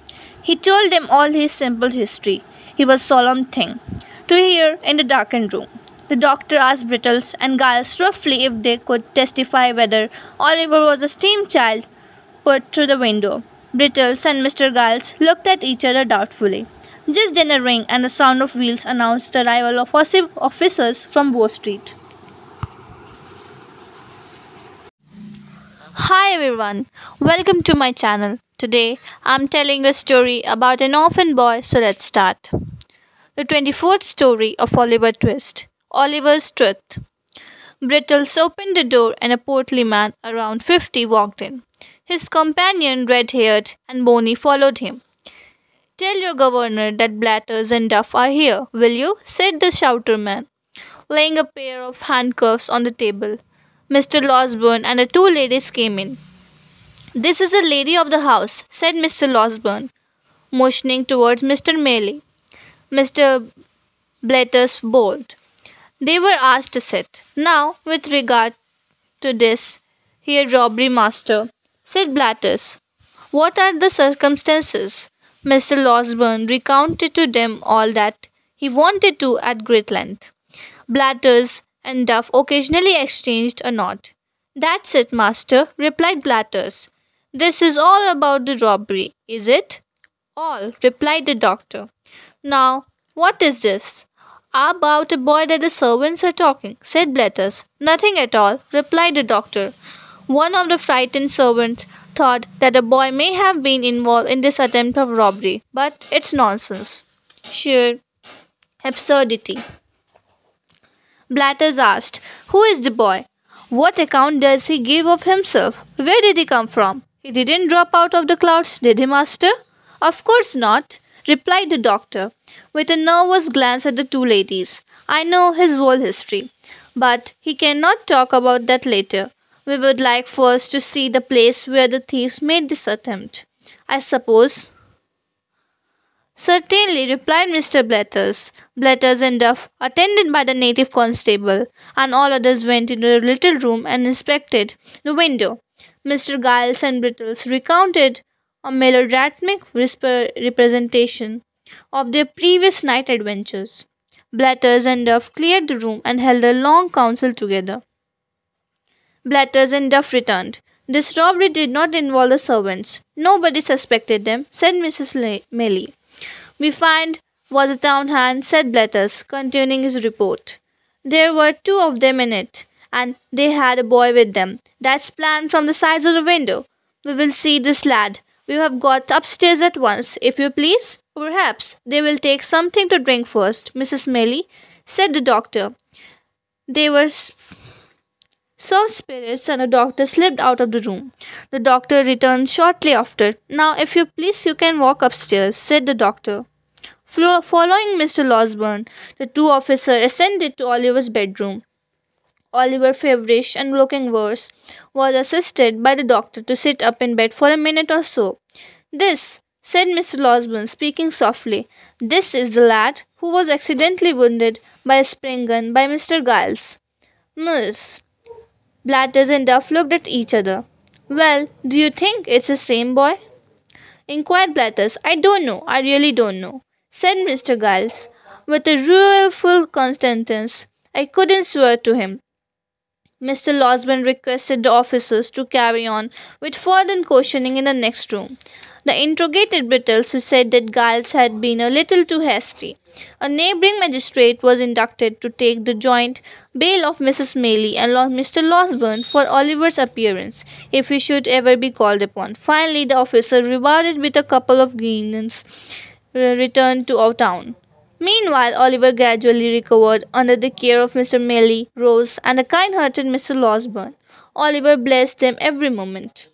He told them all his simple history. He was solemn thing to hear in the darkened room. The doctor asked Brittles and Giles roughly if they could testify whether Oliver was a steam child put through the window. Brittles and Mr. Giles looked at each other doubtfully. Just then a ring and the sound of wheels announced the arrival of officers from Bow Street. Hi everyone, welcome to my channel. Today I'm telling a story about an orphan boy, so let's start. The 24th story of Oliver Twist Oliver's Truth. Brittles opened the door and a portly man around 50 walked in. His companion, red haired and bony, followed him. Tell your governor that Blathers and Duff are here, will you? said the shouter man, laying a pair of handcuffs on the table. Mr. Losberne and the two ladies came in. This is a lady of the house, said Mr. Losberne, motioning towards Mr. Maylie. Mr. Blathers bowed. They were asked to sit. Now, with regard to this here robbery master, said Blathers. What are the circumstances? Mr. Losberne recounted to them all that he wanted to at great length. Blathers and Duff occasionally exchanged a nod. That's it, master, replied Blathers. This is all about the robbery, is it? All, replied the doctor. Now, what is this? About a boy that the servants are talking, said Blathers. Nothing at all, replied the doctor. One of the frightened servants thought that a boy may have been involved in this attempt of robbery, but it's nonsense. Sheer absurdity. Blathers asked, Who is the boy? What account does he give of himself? Where did he come from? He didn't drop out of the clouds, did he, master? Of course not. Replied the doctor, with a nervous glance at the two ladies. I know his whole history, but he cannot talk about that later. We would like first to see the place where the thieves made this attempt. I suppose. Certainly, replied Mr. Blathers. Blathers and Duff, attended by the native constable, and all others went into the little room and inspected the window. Mr. Giles and Brittles recounted a melodramatic whisper representation of their previous night adventures. Blathers and Duff cleared the room and held a long council together. Blathers and Duff returned. This robbery did not involve the servants. Nobody suspected them, said Mrs. Le- Melly. We find was a town hand, said Blathers, continuing his report. There were two of them in it, and they had a boy with them. That's planned from the sides of the window. We will see this lad. We have got upstairs at once, if you please. Perhaps they will take something to drink first, Mrs. Melly, said the doctor. They were served spirits, and the doctor slipped out of the room. The doctor returned shortly after. Now, if you please, you can walk upstairs, said the doctor. Following Mr. Losberne, the two officers ascended to Oliver's bedroom. Oliver, feverish and looking worse, was assisted by the doctor to sit up in bed for a minute or so. This, said Mr. Losberne, speaking softly, this is the lad who was accidentally wounded by a spring gun by Mr. Giles. Miss. Blathers and Duff looked at each other. Well, do you think it's the same boy? inquired Blathers. I don't know. I really don't know, said Mr. Giles, with a rueful constantness. I couldn't swear to him. Mr. Losberne requested the officers to carry on with further questioning in the next room. The interrogated Brittles, who said that Giles had been a little too hasty. A neighbouring magistrate was inducted to take the joint bail of Mrs. Maylie and Mr. Losberne for Oliver's appearance, if he should ever be called upon. Finally, the officer, rewarded with a couple of guineas, uh, returned to our town. Meanwhile, Oliver gradually recovered under the care of Mr. Maylie, Rose, and the kind hearted Mr. Losberne. Oliver blessed them every moment.